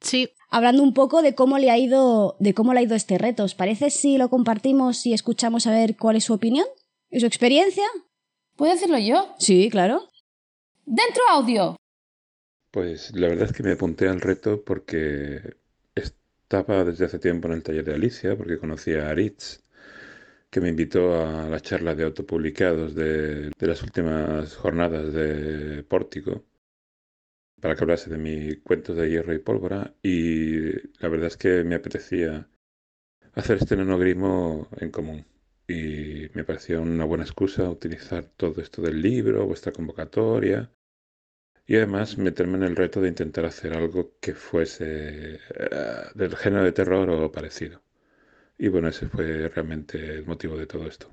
Sí hablando un poco de cómo le ha ido, de cómo le ha ido este reto. ¿Os parece si lo compartimos y escuchamos a ver cuál es su opinión y su experiencia? ¿Puedo decirlo yo? Sí, claro. ¡Dentro audio! Pues la verdad es que me apunté al reto porque estaba desde hace tiempo en el taller de Alicia, porque conocía a Aritz, que me invitó a la charla de autopublicados de, de las últimas jornadas de Pórtico para que hablase de mi cuento de hierro y pólvora y la verdad es que me apetecía hacer este nanogrimo en común y me pareció una buena excusa utilizar todo esto del libro, vuestra convocatoria y además meterme en el reto de intentar hacer algo que fuese eh, del género de terror o parecido. Y bueno, ese fue realmente el motivo de todo esto.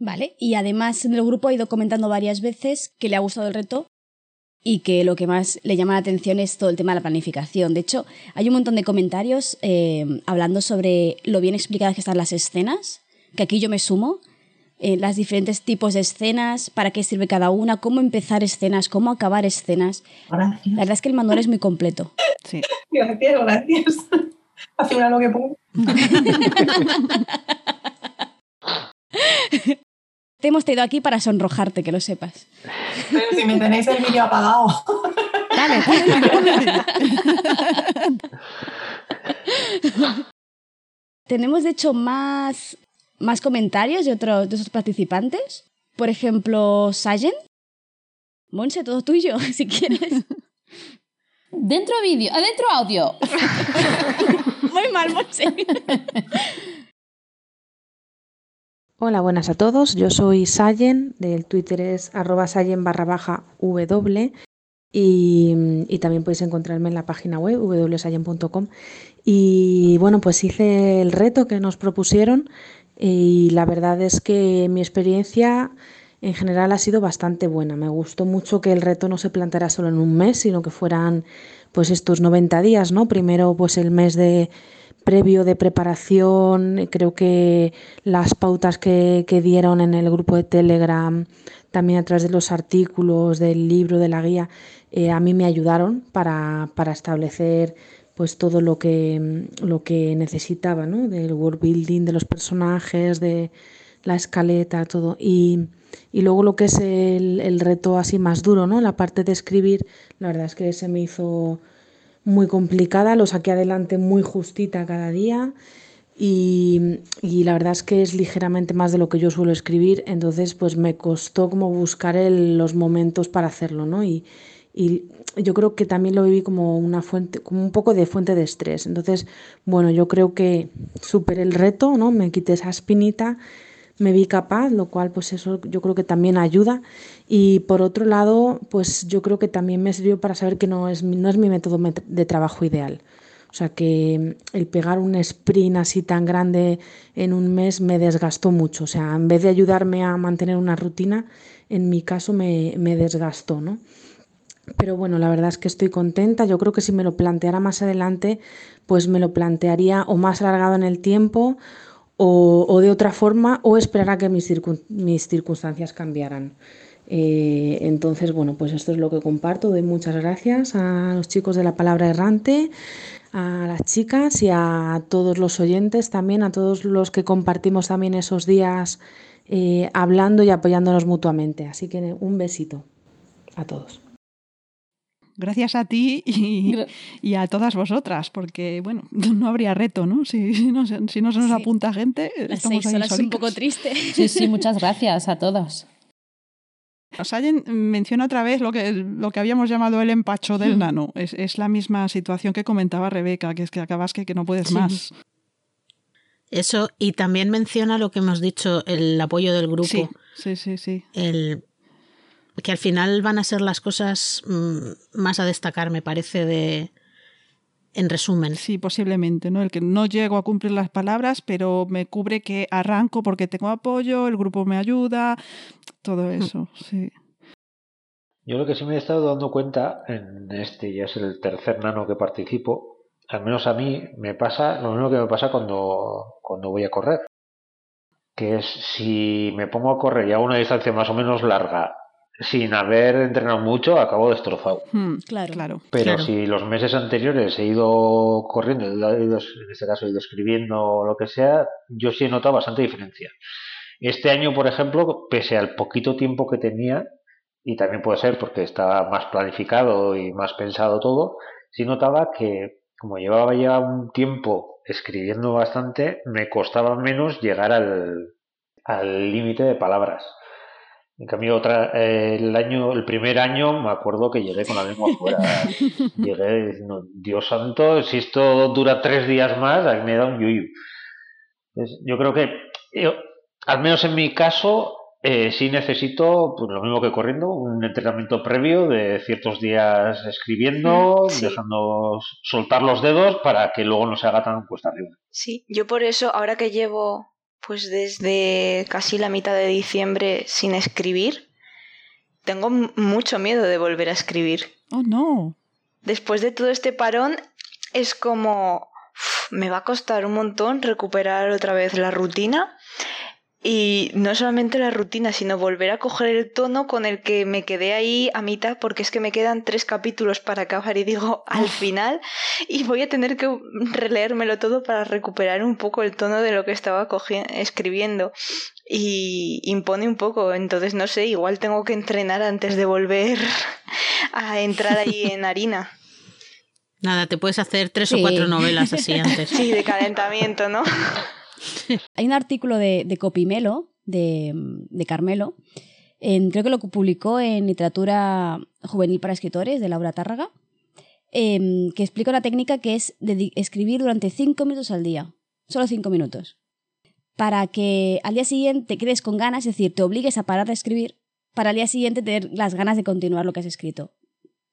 Vale, y además en el grupo ha ido comentando varias veces que le ha gustado el reto y que lo que más le llama la atención es todo el tema de la planificación. De hecho, hay un montón de comentarios eh, hablando sobre lo bien explicadas que están las escenas, que aquí yo me sumo, eh, las diferentes tipos de escenas, para qué sirve cada una, cómo empezar escenas, cómo acabar escenas. La verdad es que el manual es muy completo. Sí. Gracias, gracias. Hace una lo que puedo. Te hemos traído aquí para sonrojarte, que lo sepas. Pero si me tenéis el vídeo apagado. Dale, Tenemos, de hecho, más, más comentarios de otros de esos participantes. Por ejemplo, Sayen. Monse, todo tuyo, si quieres. Dentro vídeo, adentro audio. Muy mal, Monse. Hola, buenas a todos. Yo soy Sayen, del Twitter es arroba sayen barra baja w y, también podéis encontrarme en la página web wsayen.com. Y bueno, pues hice el reto que nos propusieron y la verdad es que mi experiencia en general ha sido bastante buena. Me gustó mucho que el reto no se planteara solo en un mes, sino que fueran pues estos 90 días, ¿no? Primero pues el mes de previo de preparación, creo que las pautas que, dieron en el grupo de Telegram, también a través de los artículos, del libro, de la guía, eh, a mí me ayudaron para, para, establecer pues todo lo que, lo que necesitaba, ¿no? Del world building, de los personajes, de la escaleta, todo. Y, y luego lo que es el, el, reto así más duro, ¿no? La parte de escribir, la verdad es que se me hizo muy complicada, lo saqué adelante muy justita cada día. Y, y, la verdad es que es ligeramente más de lo que yo suelo escribir, entonces pues me costó como buscar el, los momentos para hacerlo, ¿no? Y, y yo creo que también lo viví como una fuente, como un poco de fuente de estrés. Entonces, bueno, yo creo que superé el reto, ¿no? Me quité esa espinita, me vi capaz, lo cual pues eso yo creo que también ayuda. Y por otro lado, pues yo creo que también me sirvió para saber que no es, no es mi método de trabajo ideal. O sea que el pegar un sprint así tan grande en un mes me desgastó mucho. O sea, en vez de ayudarme a mantener una rutina, en mi caso me, me desgastó, ¿no? Pero bueno, la verdad es que estoy contenta. Yo creo que si me lo planteara más adelante, pues me lo plantearía o más alargado en el tiempo o, de otra forma o esperar a que mis, circun mis circunstancias cambiaran. Eh, entonces, bueno, pues esto es lo que comparto. Doy muchas gracias a los chicos de la palabra errante, a las chicas y a todos los oyentes también, a todos los que compartimos también esos días eh, hablando y apoyándonos mutuamente. Así que un besito a todos gracias a ti y, y, a todas vosotras, porque bueno, no habría reto, ¿no? Si, si, no, si no, se nos sí. apunta gente, Las estamos seis ahí horas es un poco triste. Sí, sí, muchas gracias a todos. Sayen menciona otra vez lo que, lo que habíamos llamado el empacho del nano. Es, es la misma situación que comentaba Rebeca, que es que acabas que, que no puedes sí. más. Eso, y también menciona lo que hemos dicho, el apoyo del grupo. Sí, sí, sí. sí. El, que al final van a ser las cosas más a destacar, me parece, de en resumen. Sí, posiblemente, ¿no? El que no llego a cumplir las palabras, pero me cubre que arranco porque tengo apoyo, el grupo me ayuda, todo eso, sí. Yo lo que sí me he estado dando cuenta en este, ya es el tercer nano que participo, al menos a mí me pasa lo mismo que me pasa cuando, cuando voy a correr. Que es si me pongo a correr ya a una distancia más o menos larga sin haber entrenado mucho, acabo destrozado. Hmm, claro, claro. Pero claro. si los meses anteriores he ido corriendo, he ido, en este caso he ido escribiendo o lo que sea, yo sí he notado bastante diferencia. Este año, por ejemplo, pese al poquito tiempo que tenía, y también puede ser porque estaba más planificado y más pensado todo, sí notaba que como llevaba ya un tiempo escribiendo bastante, me costaba menos llegar al al límite de palabras. En cambio, otra, eh, el año, el primer año, me acuerdo que llegué con la lengua fuera. llegué diciendo, Dios santo, si esto dura tres días más, a mí me da un yuyu. Entonces, yo creo que, yo, al menos en mi caso, eh, sí necesito, pues lo mismo que corriendo, un entrenamiento previo de ciertos días escribiendo, sí. dejando soltar los dedos para que luego no se haga tan cuesta arriba. Sí, yo por eso, ahora que llevo pues desde casi la mitad de diciembre sin escribir, tengo mucho miedo de volver a escribir. Oh, no. Después de todo este parón, es como. Uf, me va a costar un montón recuperar otra vez la rutina. Y no solamente la rutina, sino volver a coger el tono con el que me quedé ahí a mitad, porque es que me quedan tres capítulos para acabar y digo al final, y voy a tener que releérmelo todo para recuperar un poco el tono de lo que estaba escribiendo. Y impone un poco, entonces no sé, igual tengo que entrenar antes de volver a entrar ahí en harina. Nada, te puedes hacer tres o cuatro novelas así antes. Sí, de calentamiento, ¿no? Hay un artículo de, Copimelo, de, Carmelo, creo que lo publicó en Literatura Juvenil para Escritores, de Laura Tárraga, em, que explica una técnica que es de escribir durante cinco minutos al día, solo cinco minutos, para que al día siguiente quedes con ganas, es decir, te obligues a parar de escribir, para al día siguiente tener las ganas de continuar lo que has escrito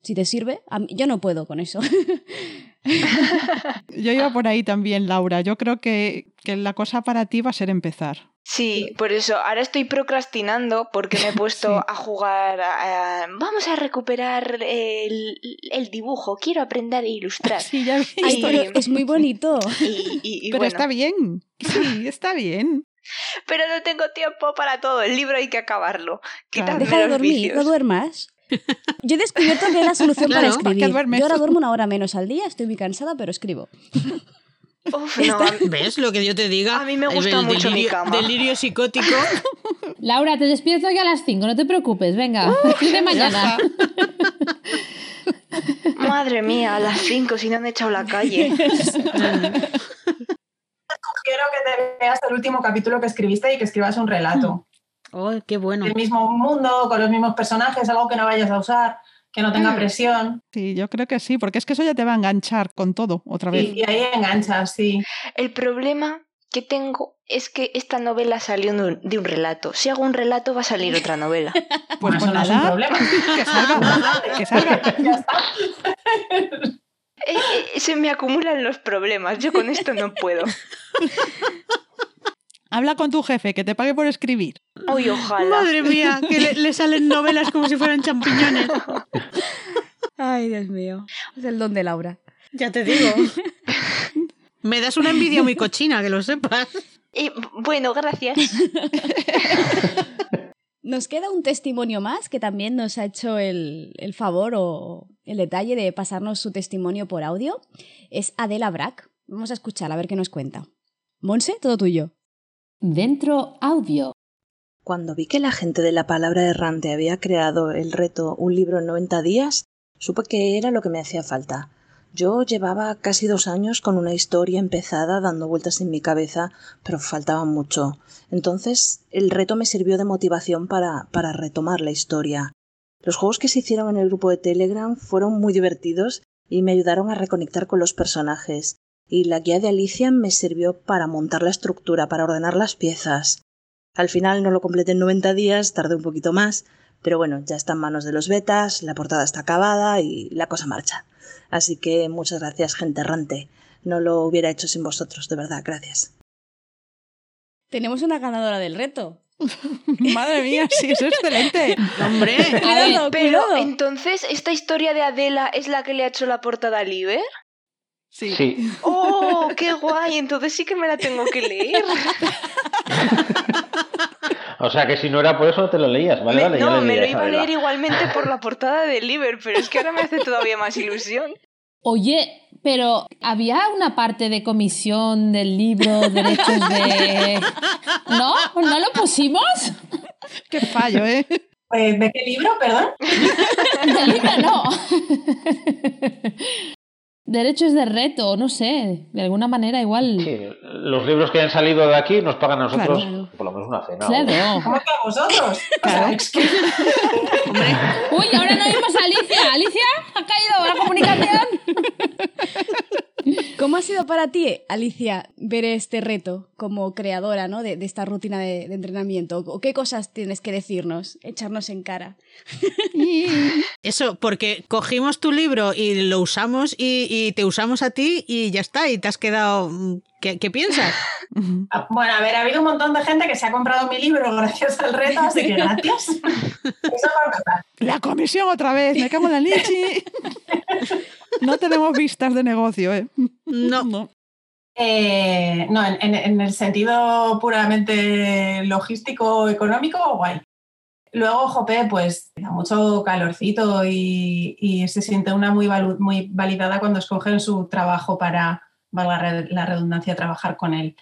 si te sirve. yo no puedo con eso. yo iba por ahí también, Laura. Yo creo que, la cosa para ti va a ser empezar. Sí, por eso ahora estoy procrastinando porque me he puesto a jugar. vamos a recuperar el, dibujo. Quiero aprender a ilustrar. Sí, ya es muy bonito. pero está bien. Sí, está bien. Pero no tengo tiempo para todo. El libro hay que acabarlo. Deja de dormir, no duermas. Yo he descubierto que es la solución para escribir. Yo ahora duermo una hora menos al día, estoy muy cansada, pero escribo. ¿Ves lo que yo te diga? A mí me gusta mucho delirio, mi cama. Delirio psicótico. Laura, te despierto ya a las 5, no te preocupes, venga, de mañana. Madre mía, a las 5 si no han echado la calle. Quiero que te veas el último capítulo que escribiste y que escribas un relato. Oh, qué bueno. El mismo mundo, con los mismos personajes, algo que no vayas a usar, que no tenga mm. presión. Sí, yo creo que sí, porque es que eso ya te va a enganchar con todo otra vez. y ahí enganchas, sí. El problema que tengo es que esta novela salió de un, relato. Si hago un relato va a salir otra novela. pues, pues no es un problema. Que salga. que salga. ya está. Eh, eh, se me acumulan los problemas. Yo con esto no puedo. Habla con tu jefe, que te pague por escribir. Uy, ojalá. Madre mía, que le, salen novelas como si fueran champiñones. Ay, Dios mío. Es el don de Laura. Ya te digo. Me das una envidia muy cochina, que lo sepas. Y, bueno, gracias. Nos queda un testimonio más que también nos ha hecho el, el, favor o el detalle de pasarnos su testimonio por audio. Es Adela Brack. Vamos a escuchar a ver qué nos cuenta. Monse, todo tuyo. Dentro audio. Cuando vi que la gente de la palabra errante había creado el reto Un libro en 90 días, supe que era lo que me hacía falta. Yo llevaba casi dos años con una historia empezada dando vueltas en mi cabeza, pero faltaba mucho. Entonces el reto me sirvió de motivación para, para retomar la historia. Los juegos que se hicieron en el grupo de Telegram fueron muy divertidos y me ayudaron a reconectar con los personajes y la guía de Alicia me sirvió para montar la estructura, para ordenar las piezas. Al final no lo completé en 90 días, tardé un poquito más, pero bueno, ya está en manos de los betas, la portada está acabada y la cosa marcha. Así que muchas gracias, gente errante. No lo hubiera hecho sin vosotros, de verdad, gracias. Tenemos una ganadora del reto. Madre mía, sí, es excelente. Hombre, pero entonces, ¿esta historia de Adela es la que le ha hecho la portada a Liber? Sí. ¡Oh, qué guay! Entonces sí que me la tengo que leer. o sea que si no era por eso te lo leías, ¿vale? no, me lo iba a leer igualmente por la portada de Liber, pero es que ahora me hace todavía más ilusión. Oye, pero había una parte de comisión del libro, derechos de. ¿No? ¿No lo pusimos? Qué fallo, ¿eh? Pues, ¿De qué libro, perdón? Del libro no. Derechos de reto, no sé, de alguna manera igual. Sí, los libros que han salido de aquí nos pagan a nosotros por lo menos una cena. Claro. ¿Cómo que a vosotros? Claro. Uy, ahora no vimos a Alicia. Alicia, ha caído la comunicación. ¿Cómo ha sido para ti, Alicia, ver este reto como creadora ¿no? de, esta rutina de, entrenamiento? ¿O qué cosas tienes que decirnos, echarnos en cara? Eso, porque cogimos tu libro y lo usamos y, te usamos a ti y ya está, y te has quedado... ¿Qué, piensas? Ah, bueno, a ver, ha habido un montón de gente que se ha comprado mi libro gracias al reto, así que gracias. Eso La comisión otra vez, me cago en la leche. No tenemos vistas de negocio, ¿eh? No. no. Eh, no, en, el sentido puramente logístico, económico, guay. Luego Jope, pues da mucho calorcito y, se siente una muy, muy validada cuando escogen su trabajo para, valga la redundancia, trabajar con él.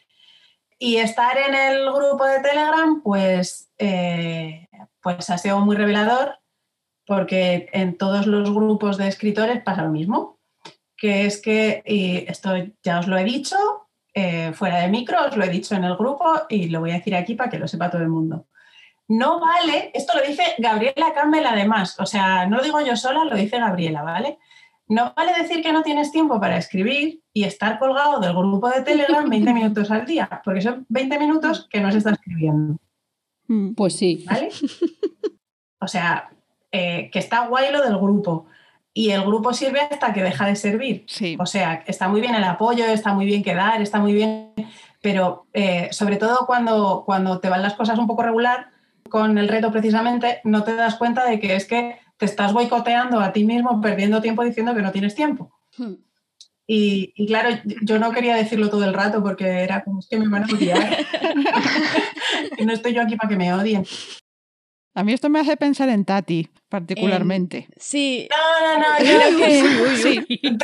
Y estar en el grupo de Telegram, pues, eh, pues ha sido muy revelador porque en todos los grupos de escritores pasa lo mismo, que es que, y esto ya os lo he dicho, eh, fuera de micro, os lo he dicho en el grupo y lo voy a decir aquí para que lo sepa todo el mundo. No vale, esto lo dice Gabriela Campbell además, o sea, no lo digo yo sola, lo dice Gabriela, ¿vale? No vale decir que no tienes tiempo para escribir y estar colgado del grupo de Telegram 20 minutos al día, porque son 20 minutos que no se está escribiendo. Mm, pues sí. ¿Vale? O sea, eh, que está guay lo del grupo. Y el grupo sirve hasta que deja de servir. Sí. O sea, está muy bien el apoyo, está muy bien quedar, está muy bien, pero eh, sobre todo cuando, cuando te van las cosas un poco regular, con el reto precisamente, no te das cuenta de que es que te estás boicoteando a ti mismo, perdiendo tiempo diciendo que no tienes tiempo. Hmm. Y, claro, yo no quería decirlo todo el rato porque era como es que me van a odiar. y no estoy yo aquí para que me odien. A mí esto me hace pensar en Tati, particularmente. sí. No, no, no, yo creo que sí. Tengo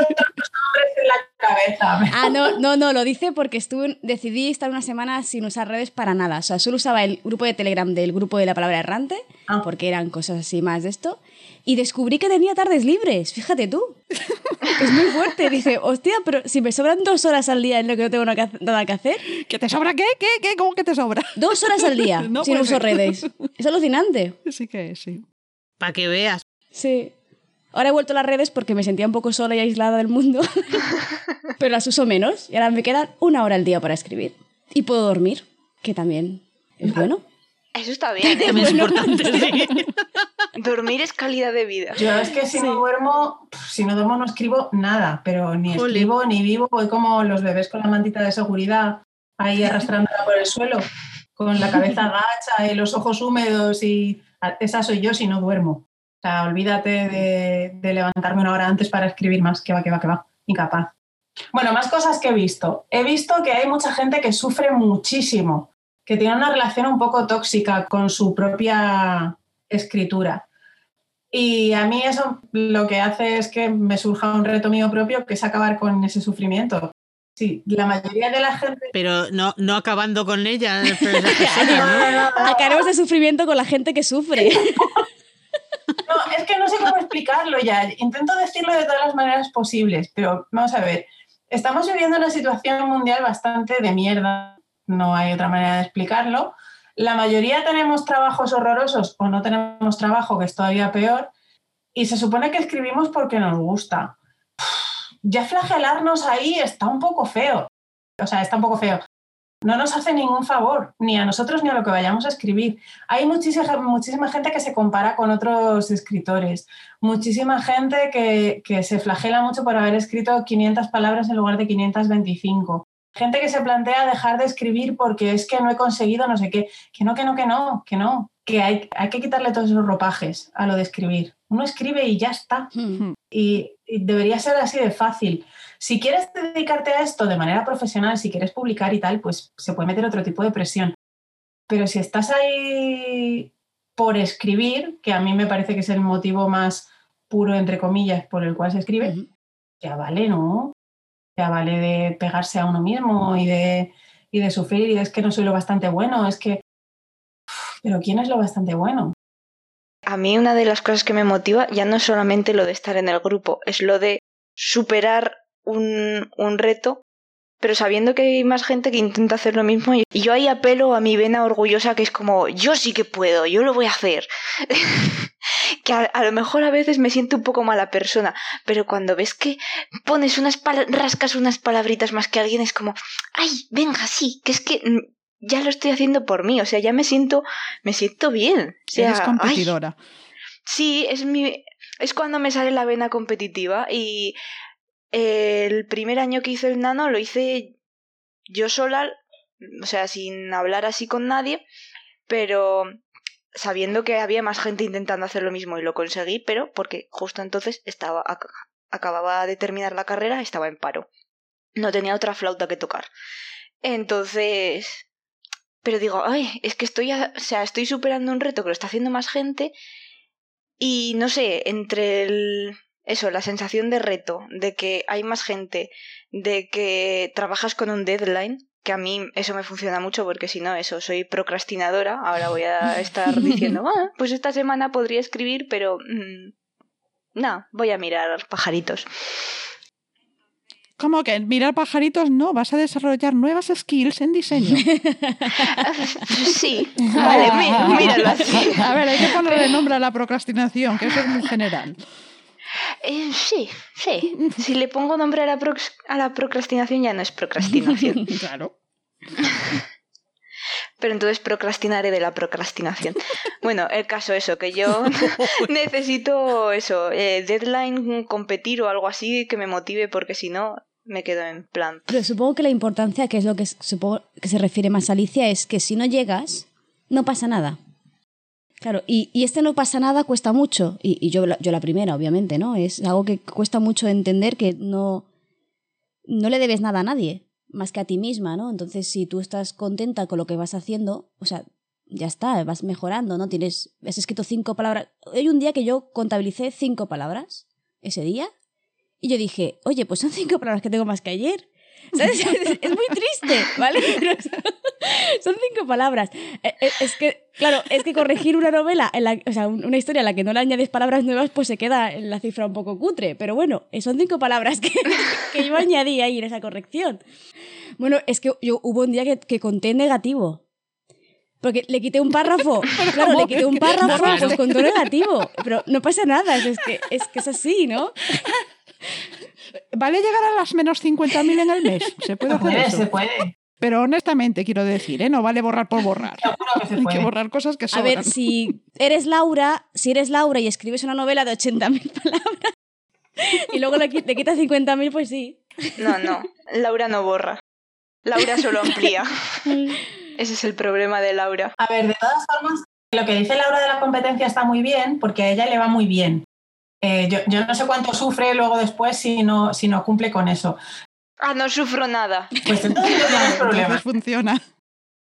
otros nombres en la cabeza. Ah, no, no, no, lo dice porque estuve, decidí estar una semana sin usar redes para nada. O sea, solo usaba el grupo de Telegram del grupo de la palabra errante, ah. porque eran cosas así más de esto. Y descubrí que tenía tardes libres, fíjate tú. es muy fuerte. Dice, hostia, pero si me sobran dos horas al día en lo que no tengo nada que hacer. ¿Que te sobra qué? ¿Qué? ¿Qué? ¿Cómo que te sobra? Dos horas al día sin uso redes. Es alucinante. Sí que es, sí. Para que veas. Sí. Ahora he vuelto a las redes porque me sentía un poco sola y aislada del mundo, pero las uso menos y ahora me quedan una hora al día para escribir. Y puedo dormir, que también es bueno. Eso está bien. ¿eh? También es importante, sí. Dormir es calidad de vida. Yo es que si no duermo, si no duermo no escribo nada, pero ni escribo ni vivo, voy como los bebés con la mantita de seguridad ahí arrastrándola por el suelo, con la cabeza agacha y los ojos húmedos y esa soy yo si no duermo. O sea, olvídate de, levantarme una hora antes para escribir más, que va, que va, que va, incapaz. Bueno, más cosas que he visto. He visto que hay mucha gente que sufre muchísimo, que tiene una relación un poco tóxica con su propia escritura. Y a mí eso lo que hace es que me surja un reto mío propio, que es acabar con ese sufrimiento. Sí, la mayoría de la gente. Pero no, no acabando con ella. Acabaremos de sufrimiento con la gente que sufre. No, es que no sé cómo explicarlo ya. Intento decirlo de todas las maneras posibles, pero vamos a ver. Estamos viviendo una situación mundial bastante de mierda. No hay otra manera de explicarlo la mayoría tenemos trabajos horrorosos o no tenemos trabajo, que es todavía peor, y se supone que escribimos porque nos gusta. Ya flagelarnos ahí está un poco feo. O sea, está un poco feo. No nos hace ningún favor, ni a nosotros ni a lo que vayamos a escribir. Hay muchísima, muchísima gente que se compara con otros escritores, muchísima gente que, que se flagela mucho por haber escrito 500 palabras en lugar de 525 gente que se plantea dejar de escribir porque es que no he conseguido no sé qué. Que no, que no, que no, que no. Que hay, hay que quitarle todos esos ropajes a lo de escribir. Uno escribe y ya está. Y, debería ser así de fácil. Si quieres dedicarte a esto de manera profesional, si quieres publicar y tal, pues se puede meter otro tipo de presión. Pero si estás ahí por escribir, que a mí me parece que es el motivo más puro, entre comillas, por el cual se escribe, ya vale, ¿no? Ya vale de pegarse a uno mismo y de, y de sufrir y es que no soy lo bastante bueno, es que... Pero ¿quién es lo bastante bueno? A mí una de las cosas que me motiva ya no es solamente lo de estar en el grupo, es lo de superar un, un reto, pero sabiendo que hay más gente que intenta hacer lo mismo. Y yo ahí apelo a mi vena orgullosa que es como, yo sí que puedo, yo lo voy a hacer. que a, lo mejor a veces me siento un poco mala persona, pero cuando ves que pones unas rascas unas palabritas más que alguien es como, ay, venga, sí, que es que ya lo estoy haciendo por mí, o sea, ya me siento, me siento bien. O sea, Eres competidora. sí, es mi, es cuando me sale la vena competitiva y el primer año que hice el nano lo hice yo sola, o sea, sin hablar así con nadie, pero sabiendo que había más gente intentando hacer lo mismo y lo conseguí, pero porque justo entonces estaba acababa de terminar la carrera, estaba en paro. no tenía otra flauta que tocar. Entonces, pero digo, ay, es que estoy, o sea, estoy superando un reto que lo está haciendo más gente y no sé, entre el, eso, la sensación de reto, de que hay más gente, de que trabajas con un deadline, que a mí eso me funciona mucho porque si no, eso, soy procrastinadora. Ahora voy a estar diciendo, ah, pues esta semana podría escribir, pero mm, no, voy a mirar pajaritos. ¿Cómo que mirar pajaritos no? Vas a desarrollar nuevas skills en diseño. sí, vale, míralo así. A ver, hay que ponerle nombre a la procrastinación, que eso es muy general. Eh, sí, sí. Si le pongo nombre a la, a la procrastinación ya no es procrastinación. claro. Pero entonces procrastinaré de la procrastinación. Bueno, el caso eso, que yo necesito eso, eh, deadline, competir o algo así que me motive porque si no me quedo en plan. Pero supongo que la importancia, que es lo que supongo que se refiere más a Alicia, es que si no llegas, no pasa nada. Claro, y, y este no pasa nada cuesta mucho, y, y yo, yo la primera, obviamente, ¿no? Es algo que cuesta mucho entender que no, no le debes nada a nadie, más que a ti misma, ¿no? Entonces, si tú estás contenta con lo que vas haciendo, o sea, ya está, vas mejorando, ¿no? Tienes, has escrito cinco palabras. Hay un día que yo contabilicé cinco palabras, ese día, y yo dije, oye, pues son cinco palabras que tengo más que ayer. ¿Sabes? Es, muy triste, ¿vale? son cinco palabras. Eh, eh, es que, claro, es que corregir una novela, en la, o sea, una historia a la que no le añades palabras nuevas, pues se queda en la cifra un poco cutre. Pero bueno, eh, son cinco palabras que, que yo añadí ahí en esa corrección. Bueno, es que yo hubo un día que, que conté negativo. Porque le quité un párrafo. Claro, le quité un párrafo, pues contó negativo. Pero no pasa nada, es que es, que es así, ¿no? ¿Vale llegar a las menos 50.000 en el mes? ¿Se puede hacer puede, eso? Se puede. Pero honestamente quiero decir, ¿eh? no vale borrar por borrar. que se Hay puede. que borrar cosas que A sobran. ver, si eres Laura, si eres Laura y escribes una novela de 80.000 palabras y luego le quitas 50.000, pues sí. No, no, Laura no borra. Laura solo amplía. Ese es el problema de Laura. A ver, de todas formas, lo que dice Laura de la competencia está muy bien porque a ella le va muy bien. Eh, yo, yo no sé cuánto sufre luego después si no, si no cumple con eso. Ah, no sufro nada. Pues entonces no tienes problema. Funciona.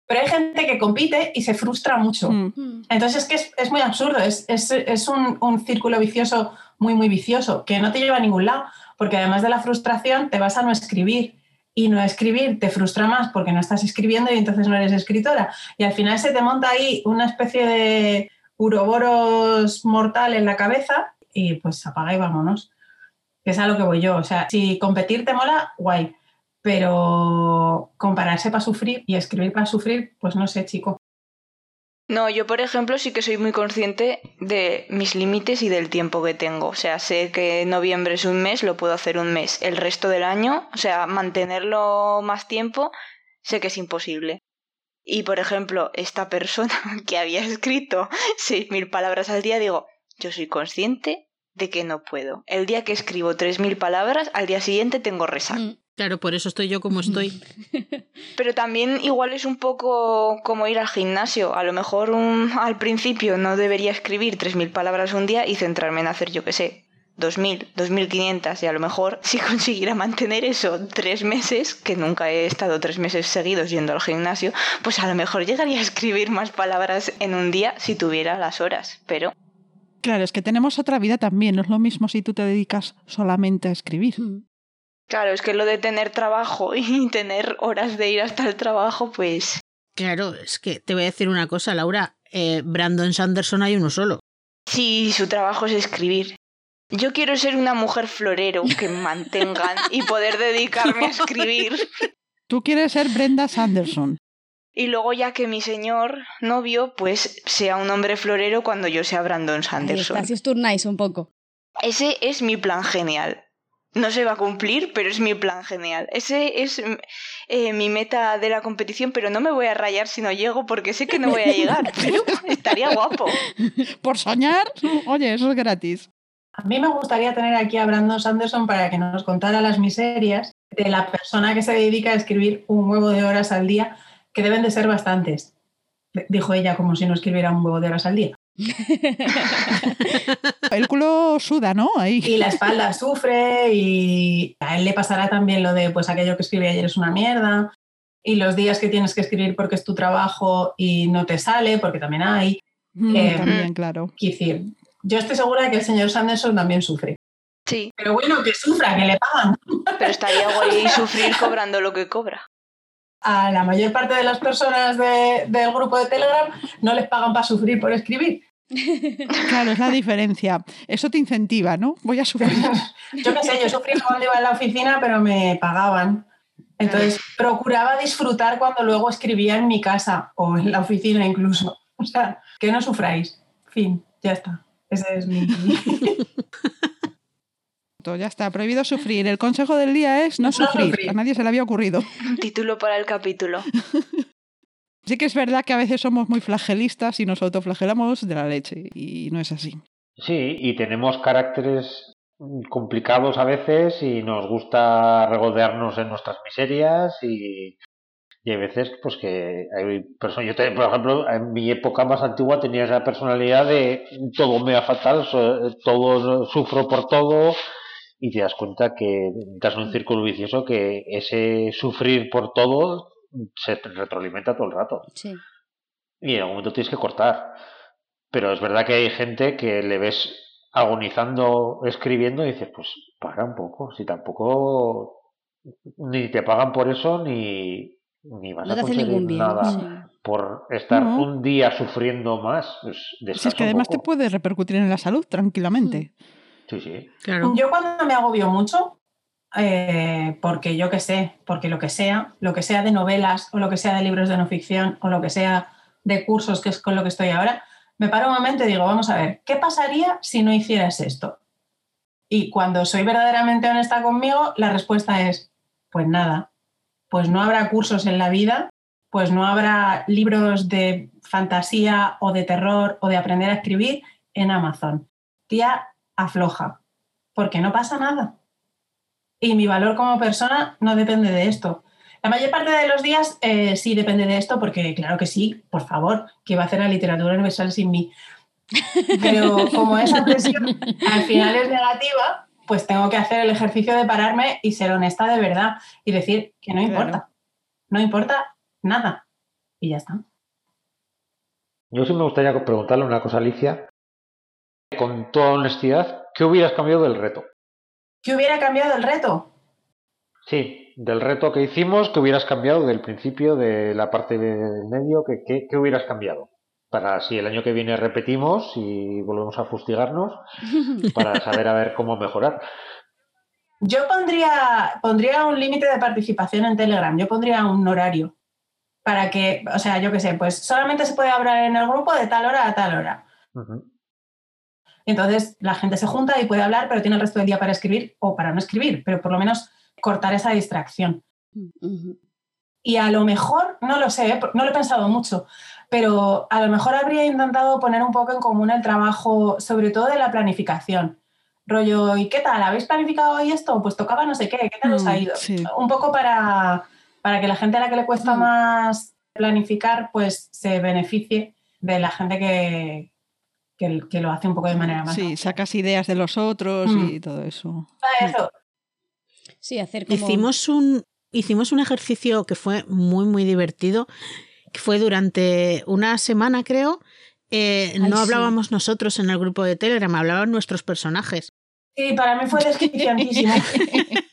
Pero hay gente que compite y se frustra mucho. Mm. Entonces es que es, es muy absurdo, es, es, es un, un círculo vicioso muy, muy vicioso, que no te lleva a ningún lado, porque además de la frustración te vas a no escribir. Y no escribir te frustra más porque no estás escribiendo y entonces no eres escritora. Y al final se te monta ahí una especie de uroboros mortal en la cabeza y pues apaga y vámonos. Es a lo que voy yo. O sea, si competir te mola, guay. Pero compararse para sufrir y escribir para sufrir, pues no sé, chico. No, yo por ejemplo sí que soy muy consciente de mis límites y del tiempo que tengo. O sea, sé que noviembre es un mes, lo puedo hacer un mes. El resto del año, o sea, mantenerlo más tiempo, sé que es imposible. Y por ejemplo, esta persona que había escrito 6.000 palabras al día, digo, yo soy consciente de que no puedo. El día que escribo 3.000 palabras, al día siguiente tengo resaca. Mm. Claro, por eso estoy yo como estoy. Pero también igual es un poco como ir al gimnasio. A lo mejor un- al principio no debería escribir 3.000 palabras un día y centrarme en hacer, yo qué sé, 2.000, 2.500 y a lo mejor si consiguiera mantener eso tres meses, que nunca he estado tres meses seguidos yendo al gimnasio, pues a lo mejor llegaría a escribir más palabras en un día si tuviera las horas. Pero Claro, es que tenemos otra vida también. No es lo mismo si tú te dedicas solamente a escribir. Mm. claro, es que lo de tener trabajo y tener horas de ir hasta el trabajo, pues Claro, es que te voy a decir una cosa, Laura. eh, Brandon Sanderson hay uno solo. Sí, su trabajo es escribir. Yo quiero ser una mujer florero que me mantengan y poder dedicarme a escribir. Tú quieres ser Brenda Sanderson. Y luego ya que mi señor novio pues sea un hombre florero cuando yo sea Brandon Sanderson. si os turnáis un poco. Ese es mi plan genial. No se va a cumplir, pero es mi plan genial. Ese es mm, eh, mi meta de la competición, pero no me voy a rayar si no llego porque sé que no voy a llegar. Pero estaría guapo. Por soñar, oye, eso es gratis. A mí me gustaría tener aquí a Brandon Sanderson para que nos contara las miserias de la persona que se dedica a escribir un huevo de horas al día, que deben de ser bastantes. Dijo ella como si no escribiera un huevo de horas al día. El culo suda, ¿no? Ahí. Y la espalda sufre y a él le pasará también lo de, pues aquello que escribí ayer es una mierda y los días que tienes que escribir porque es tu trabajo y no te sale, porque también hay. Mm, Eh, también, claro. Decir, yo estoy segura de que el señor Sanderson también sufre. Sí, Pero bueno, que sufra, que le pagan. pero estaría guay sufrir cobrando lo que cobra. A la mayor parte de las personas de- del grupo de Telegram no les pagan para sufrir por escribir. Claro, es la diferencia. Eso te incentiva, ¿no? Voy a sufrir. Yo qué sé, yo sufrí cuando iba en la oficina, pero me pagaban. Entonces procuraba disfrutar cuando luego escribía en mi casa o en la oficina incluso. O sea, que no sufráis. Fin, ya está. Ese es mi... Ya está, prohibido sufrir. El consejo del día es no sufrir. sufrir. A nadie se le había ocurrido. Un título para el capítulo. Sí que es verdad que a veces somos muy flagelistas y nos autoflagelamos de la leche. Y no es así. Sí, y tenemos caracteres complicados a veces y nos gusta regodearnos en nuestras miserias y, y hay veces pues que hay personas, yo te- por ejemplo en mi época más antigua tenía esa personalidad de todo me va fatal, so- todo sufro por todo y te das cuenta que entras en un círculo vicioso que ese sufrir por todo se retroalimenta todo el rato Sí. y en algún momento tienes que cortar. Pero es verdad que hay gente que le ves agonizando escribiendo y dices, pues para un poco, si tampoco ni te pagan por eso ni, ni vas No a conseguir ningún bien. nada sí. por estar No. un día sufriendo más. Pues Si es descansa que además te puede repercutir en la salud tranquilamente. Sí, sí. Claro. Yo cuando me agobio mucho, eh, porque yo qué sé, porque lo que sea, lo que sea de novelas o lo que sea de libros de no ficción o lo que sea de cursos, que es con lo que estoy ahora, me paro un momento y digo, vamos a ver, ¿qué pasaría si no hicieras esto? Y cuando soy verdaderamente honesta conmigo, la respuesta es, pues nada, pues no habrá cursos en la vida, pues no habrá libros de fantasía o de terror o de aprender a escribir en Amazon. Tía, afloja, porque no pasa nada. Y mi valor como persona no depende de esto. La mayor parte de los días eh, sí depende de esto, porque claro que sí, por favor, que va a hacer la literatura universal sin mí. Pero como esa presión al final es negativa, pues tengo que hacer el ejercicio de pararme y ser honesta de verdad y decir que no Claro. importa, no importa nada. Y ya está. Yo sí me gustaría preguntarle una cosa a Alicia. Con toda honestidad, ¿qué hubieras cambiado del reto? ¿Qué hubiera cambiado el reto? Sí, del reto que hicimos, ¿qué hubieras cambiado del principio, de la parte del medio? ¿Qué, qué, qué hubieras cambiado? Para si el año que viene repetimos y volvemos a fustigarnos, para saber a ver cómo mejorar. Yo pondría, pondría un límite de participación en Telegram, yo pondría un horario para que, o sea, yo qué sé, pues solamente se puede hablar en el grupo de tal hora a tal hora. Entonces la gente se junta y puede hablar, pero tiene el resto del día para escribir o para no escribir, pero por lo menos cortar esa distracción. Y a lo mejor, no lo sé, no lo he pensado mucho, pero a lo mejor habría intentado poner un poco en común el trabajo, sobre todo de la planificación. Rollo, ¿y qué tal? ¿Habéis planificado hoy esto? Pues tocaba no sé qué, ¿qué tal os ha Mm, ido? sí. Un poco para, para que la gente a la que le cuesta Mm. más planificar, pues se beneficie de la gente que, que, que lo hace un poco de manera más. Sí, sacas ideas de los otros Mm. y todo eso. Ah, eso. Sí, hacer como... Hicimos un, hicimos un ejercicio que fue muy, muy divertido, que fue durante una semana, creo. Eh, Ay, no sí. hablábamos nosotros en el grupo de Telegram, hablaban nuestros personajes. Sí, para mí fue desquiciantísimo.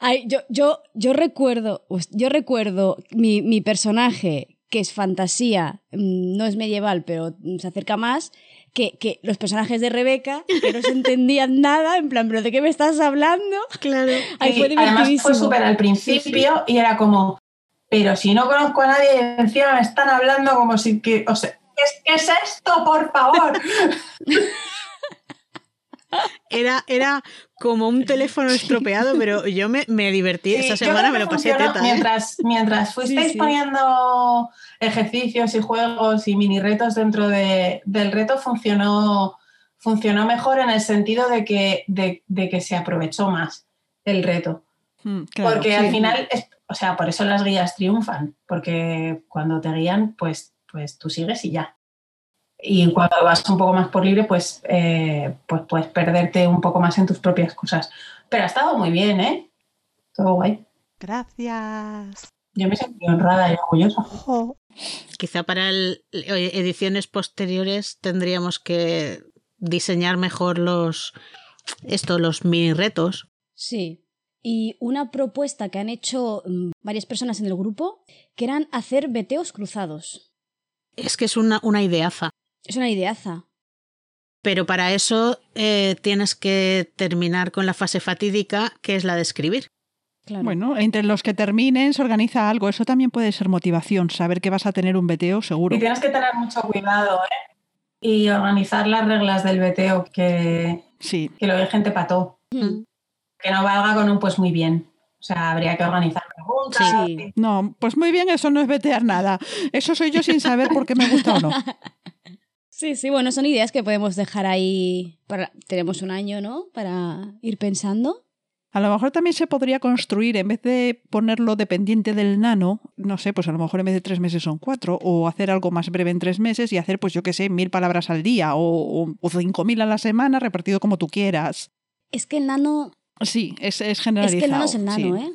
Ay, yo, yo, yo recuerdo, yo recuerdo mi, mi personaje, que es fantasía, mm, no es medieval, pero se acerca más, que, que los personajes de Rebeca, que no se entendían nada, en plan, ¿pero de qué me estás hablando? Claro. Ay, Sí, fue además fue súper al principio y era como, pero si no conozco a nadie y encima me están hablando como si que, o sea, ¿qué es, qué es esto, por favor? Era, era como un teléfono estropeado, pero yo me, me divertí. Sí, Esa semana me lo pasé funcionó teta. ¿eh? Mientras, mientras fuisteis Sí, sí. poniendo ejercicios y juegos y mini retos dentro de- del reto, funcionó, funcionó mejor en el sentido de que, de, de que se aprovechó más el reto. Mm, claro, porque sí. al final, es, o sea, por eso las guías triunfan, porque cuando te guían, pues, pues tú sigues y ya. Y cuando vas un poco más por libre, pues, eh, pues puedes perderte un poco más en tus propias cosas. Pero ha estado muy bien, ¿eh? Todo guay. Gracias. Yo me sentí honrada y orgullosa. Quizá para el- ediciones posteriores tendríamos que diseñar mejor los esto, los mini retos. Sí. Y una propuesta que han hecho mm, varias personas en el grupo, que eran hacer veteos cruzados. Es que es una, una ideaza. Es una ideaza. Pero para eso eh, tienes que terminar con la fase fatídica, que es la de escribir. Claro. Bueno, entre los que terminen se organiza algo. Eso también puede ser motivación, saber que vas a tener un veteo seguro. Y tienes que tener mucho cuidado, ¿eh? Y organizar las reglas del veteo, que, Sí. que lo dejen pató. Mm. Que no valga con un pues muy bien. O sea, habría que organizar preguntas. Sí. No, pues muy bien, eso no es vetear nada. Eso soy yo sin saber por qué me gusta o no. Sí, sí, bueno, son ideas que podemos dejar ahí. Para... Tenemos un año, ¿no? Para ir pensando. A lo mejor también se podría construir, en vez de ponerlo dependiente del nano, no sé, pues a lo mejor en vez de tres meses son cuatro, o hacer algo más breve en tres meses y hacer, pues yo qué sé, mil palabras al día, o, o, o cinco mil a la semana, repartido como tú quieras. Es que el nano. Sí, es, es Es generalizado. que el nano es el nano, sí. ¿eh?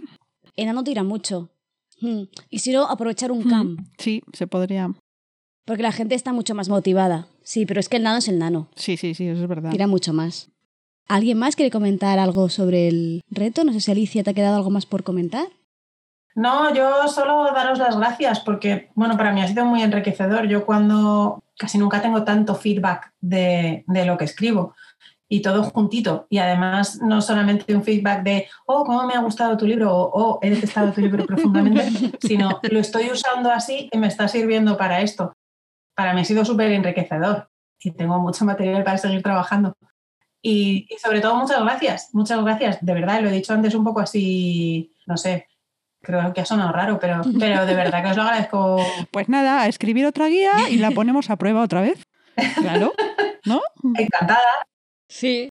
El nano tira mucho. Mm. Y si no, aprovechar un Mm, cam. Sí, se podría. Porque la gente está mucho más motivada. Sí, pero es que el nano es el nano. Sí, sí, sí, eso es verdad. Tira mucho más. ¿Alguien más quiere comentar algo sobre el reto? No sé si Alicia te ha quedado algo más por comentar. No, yo solo daros las gracias porque, bueno, para mí ha sido muy enriquecedor. Yo cuando casi nunca tengo tanto feedback de, de lo que escribo y todo juntito. Y además no solamente un feedback de, oh, cómo me ha gustado tu libro o oh, he detestado tu libro profundamente, sino lo estoy usando así y me está sirviendo para esto. Para mí ha sido súper enriquecedor y tengo mucho material para seguir trabajando. Y, y sobre todo muchas gracias, muchas gracias. De verdad, lo he dicho antes un poco así, no sé, creo que ha sonado raro, pero, pero de verdad que os lo agradezco. Pues nada, a escribir otra guía y la ponemos a prueba otra vez. Claro, ¿no? Encantada. Sí.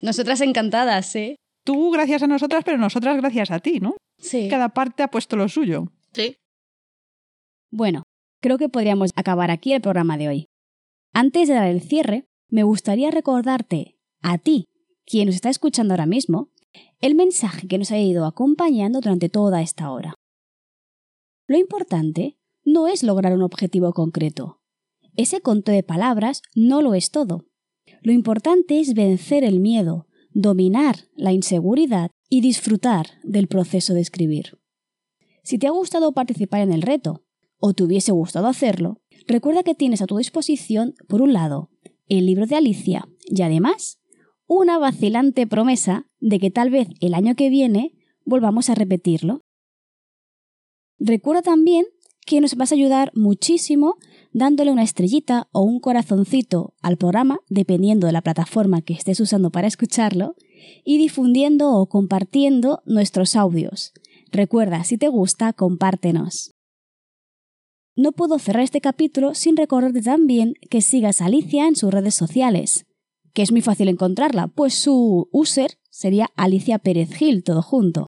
Nosotras encantadas, sí. Tú gracias a nosotras, pero nosotras gracias a ti, ¿no? Sí. Cada parte ha puesto lo suyo. Sí. Bueno, creo que podríamos acabar aquí el programa de hoy. Antes de dar el cierre, me gustaría recordarte a ti, quien nos está escuchando ahora mismo, el mensaje que nos ha ido acompañando durante toda esta hora. Lo importante no es lograr un objetivo concreto. Ese conto de palabras no lo es todo. Lo importante es vencer el miedo, dominar la inseguridad y disfrutar del proceso de escribir. Si te ha gustado participar en el reto, o te hubiese gustado hacerlo, recuerda que tienes a tu disposición, por un lado, el libro de Alicia y además una vacilante promesa de que tal vez el año que viene volvamos a repetirlo. Recuerda también que nos vas a ayudar muchísimo dándole una estrellita o un corazoncito al programa, dependiendo de la plataforma que estés usando para escucharlo, y difundiendo o compartiendo nuestros audios. Recuerda, si te gusta, compártenos. No puedo cerrar este capítulo sin recordarte también que sigas a Alicia en sus redes sociales, que es muy fácil encontrarla, pues su user sería Alicia Pérez Gil, todo junto.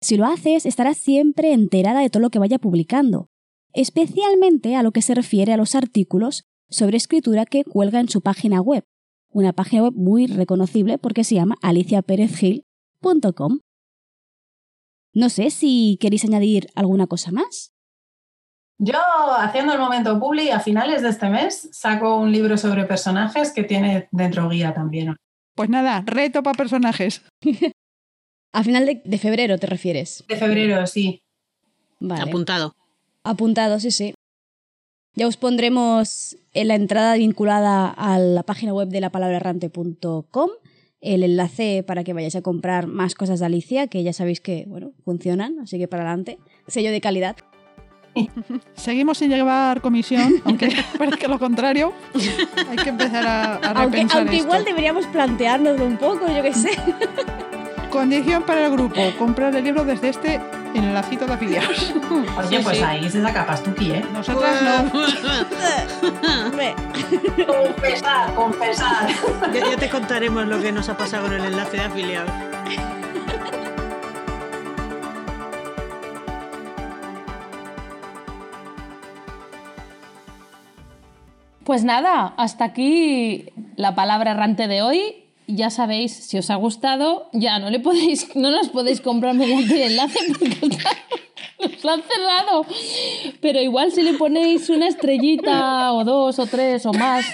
Si lo haces, estarás siempre enterada de todo lo que vaya publicando, especialmente a lo que se refiere a los artículos sobre escritura que cuelga en su página web, una página web muy reconocible porque se llama aliciaperezgil.com. No sé si queréis añadir alguna cosa más. Yo, haciendo el momento publi, a finales de este mes saco un libro sobre personajes que tiene dentro guía también. Pues nada, reto para personajes. A final de, de, febrero te refieres. De febrero, sí. Vale. Apuntado. Apuntado, sí, sí. Ya os pondremos en la entrada vinculada a la página web de lapalabraerrante.com el enlace para que vayáis a comprar más cosas de Alicia, que ya sabéis que, bueno, funcionan, así que para adelante. Sello de calidad. Seguimos sin llevar comisión, aunque parezca lo contrario. Hay que empezar a, a aunque, repensar aunque esto. igual deberíamos planteárnoslo un poco, yo qué sé. Condición para el grupo, comprar el libro desde este enlacito de afiliados. Oye, pues ahí se saca pastuqui, ¿eh? Nosotras no. confesar, confesar. Ya, ya te contaremos lo que nos ha pasado con el enlace de afiliados. Pues nada, hasta aquí la palabra errante de hoy. Ya sabéis, si os ha gustado, ya no le podéis, no nos podéis comprar mediante el enlace porque está, nos lo han cerrado. Pero igual si le ponéis una estrellita o dos o tres o más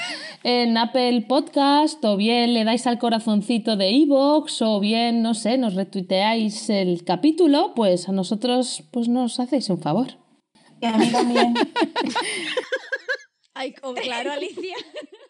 en Apple Podcast, o bien le dais al corazoncito de iVoox, o bien, no sé, nos retuiteáis el capítulo, pues a nosotros pues nos hacéis un favor. Y a mí también. Claro, Alicia.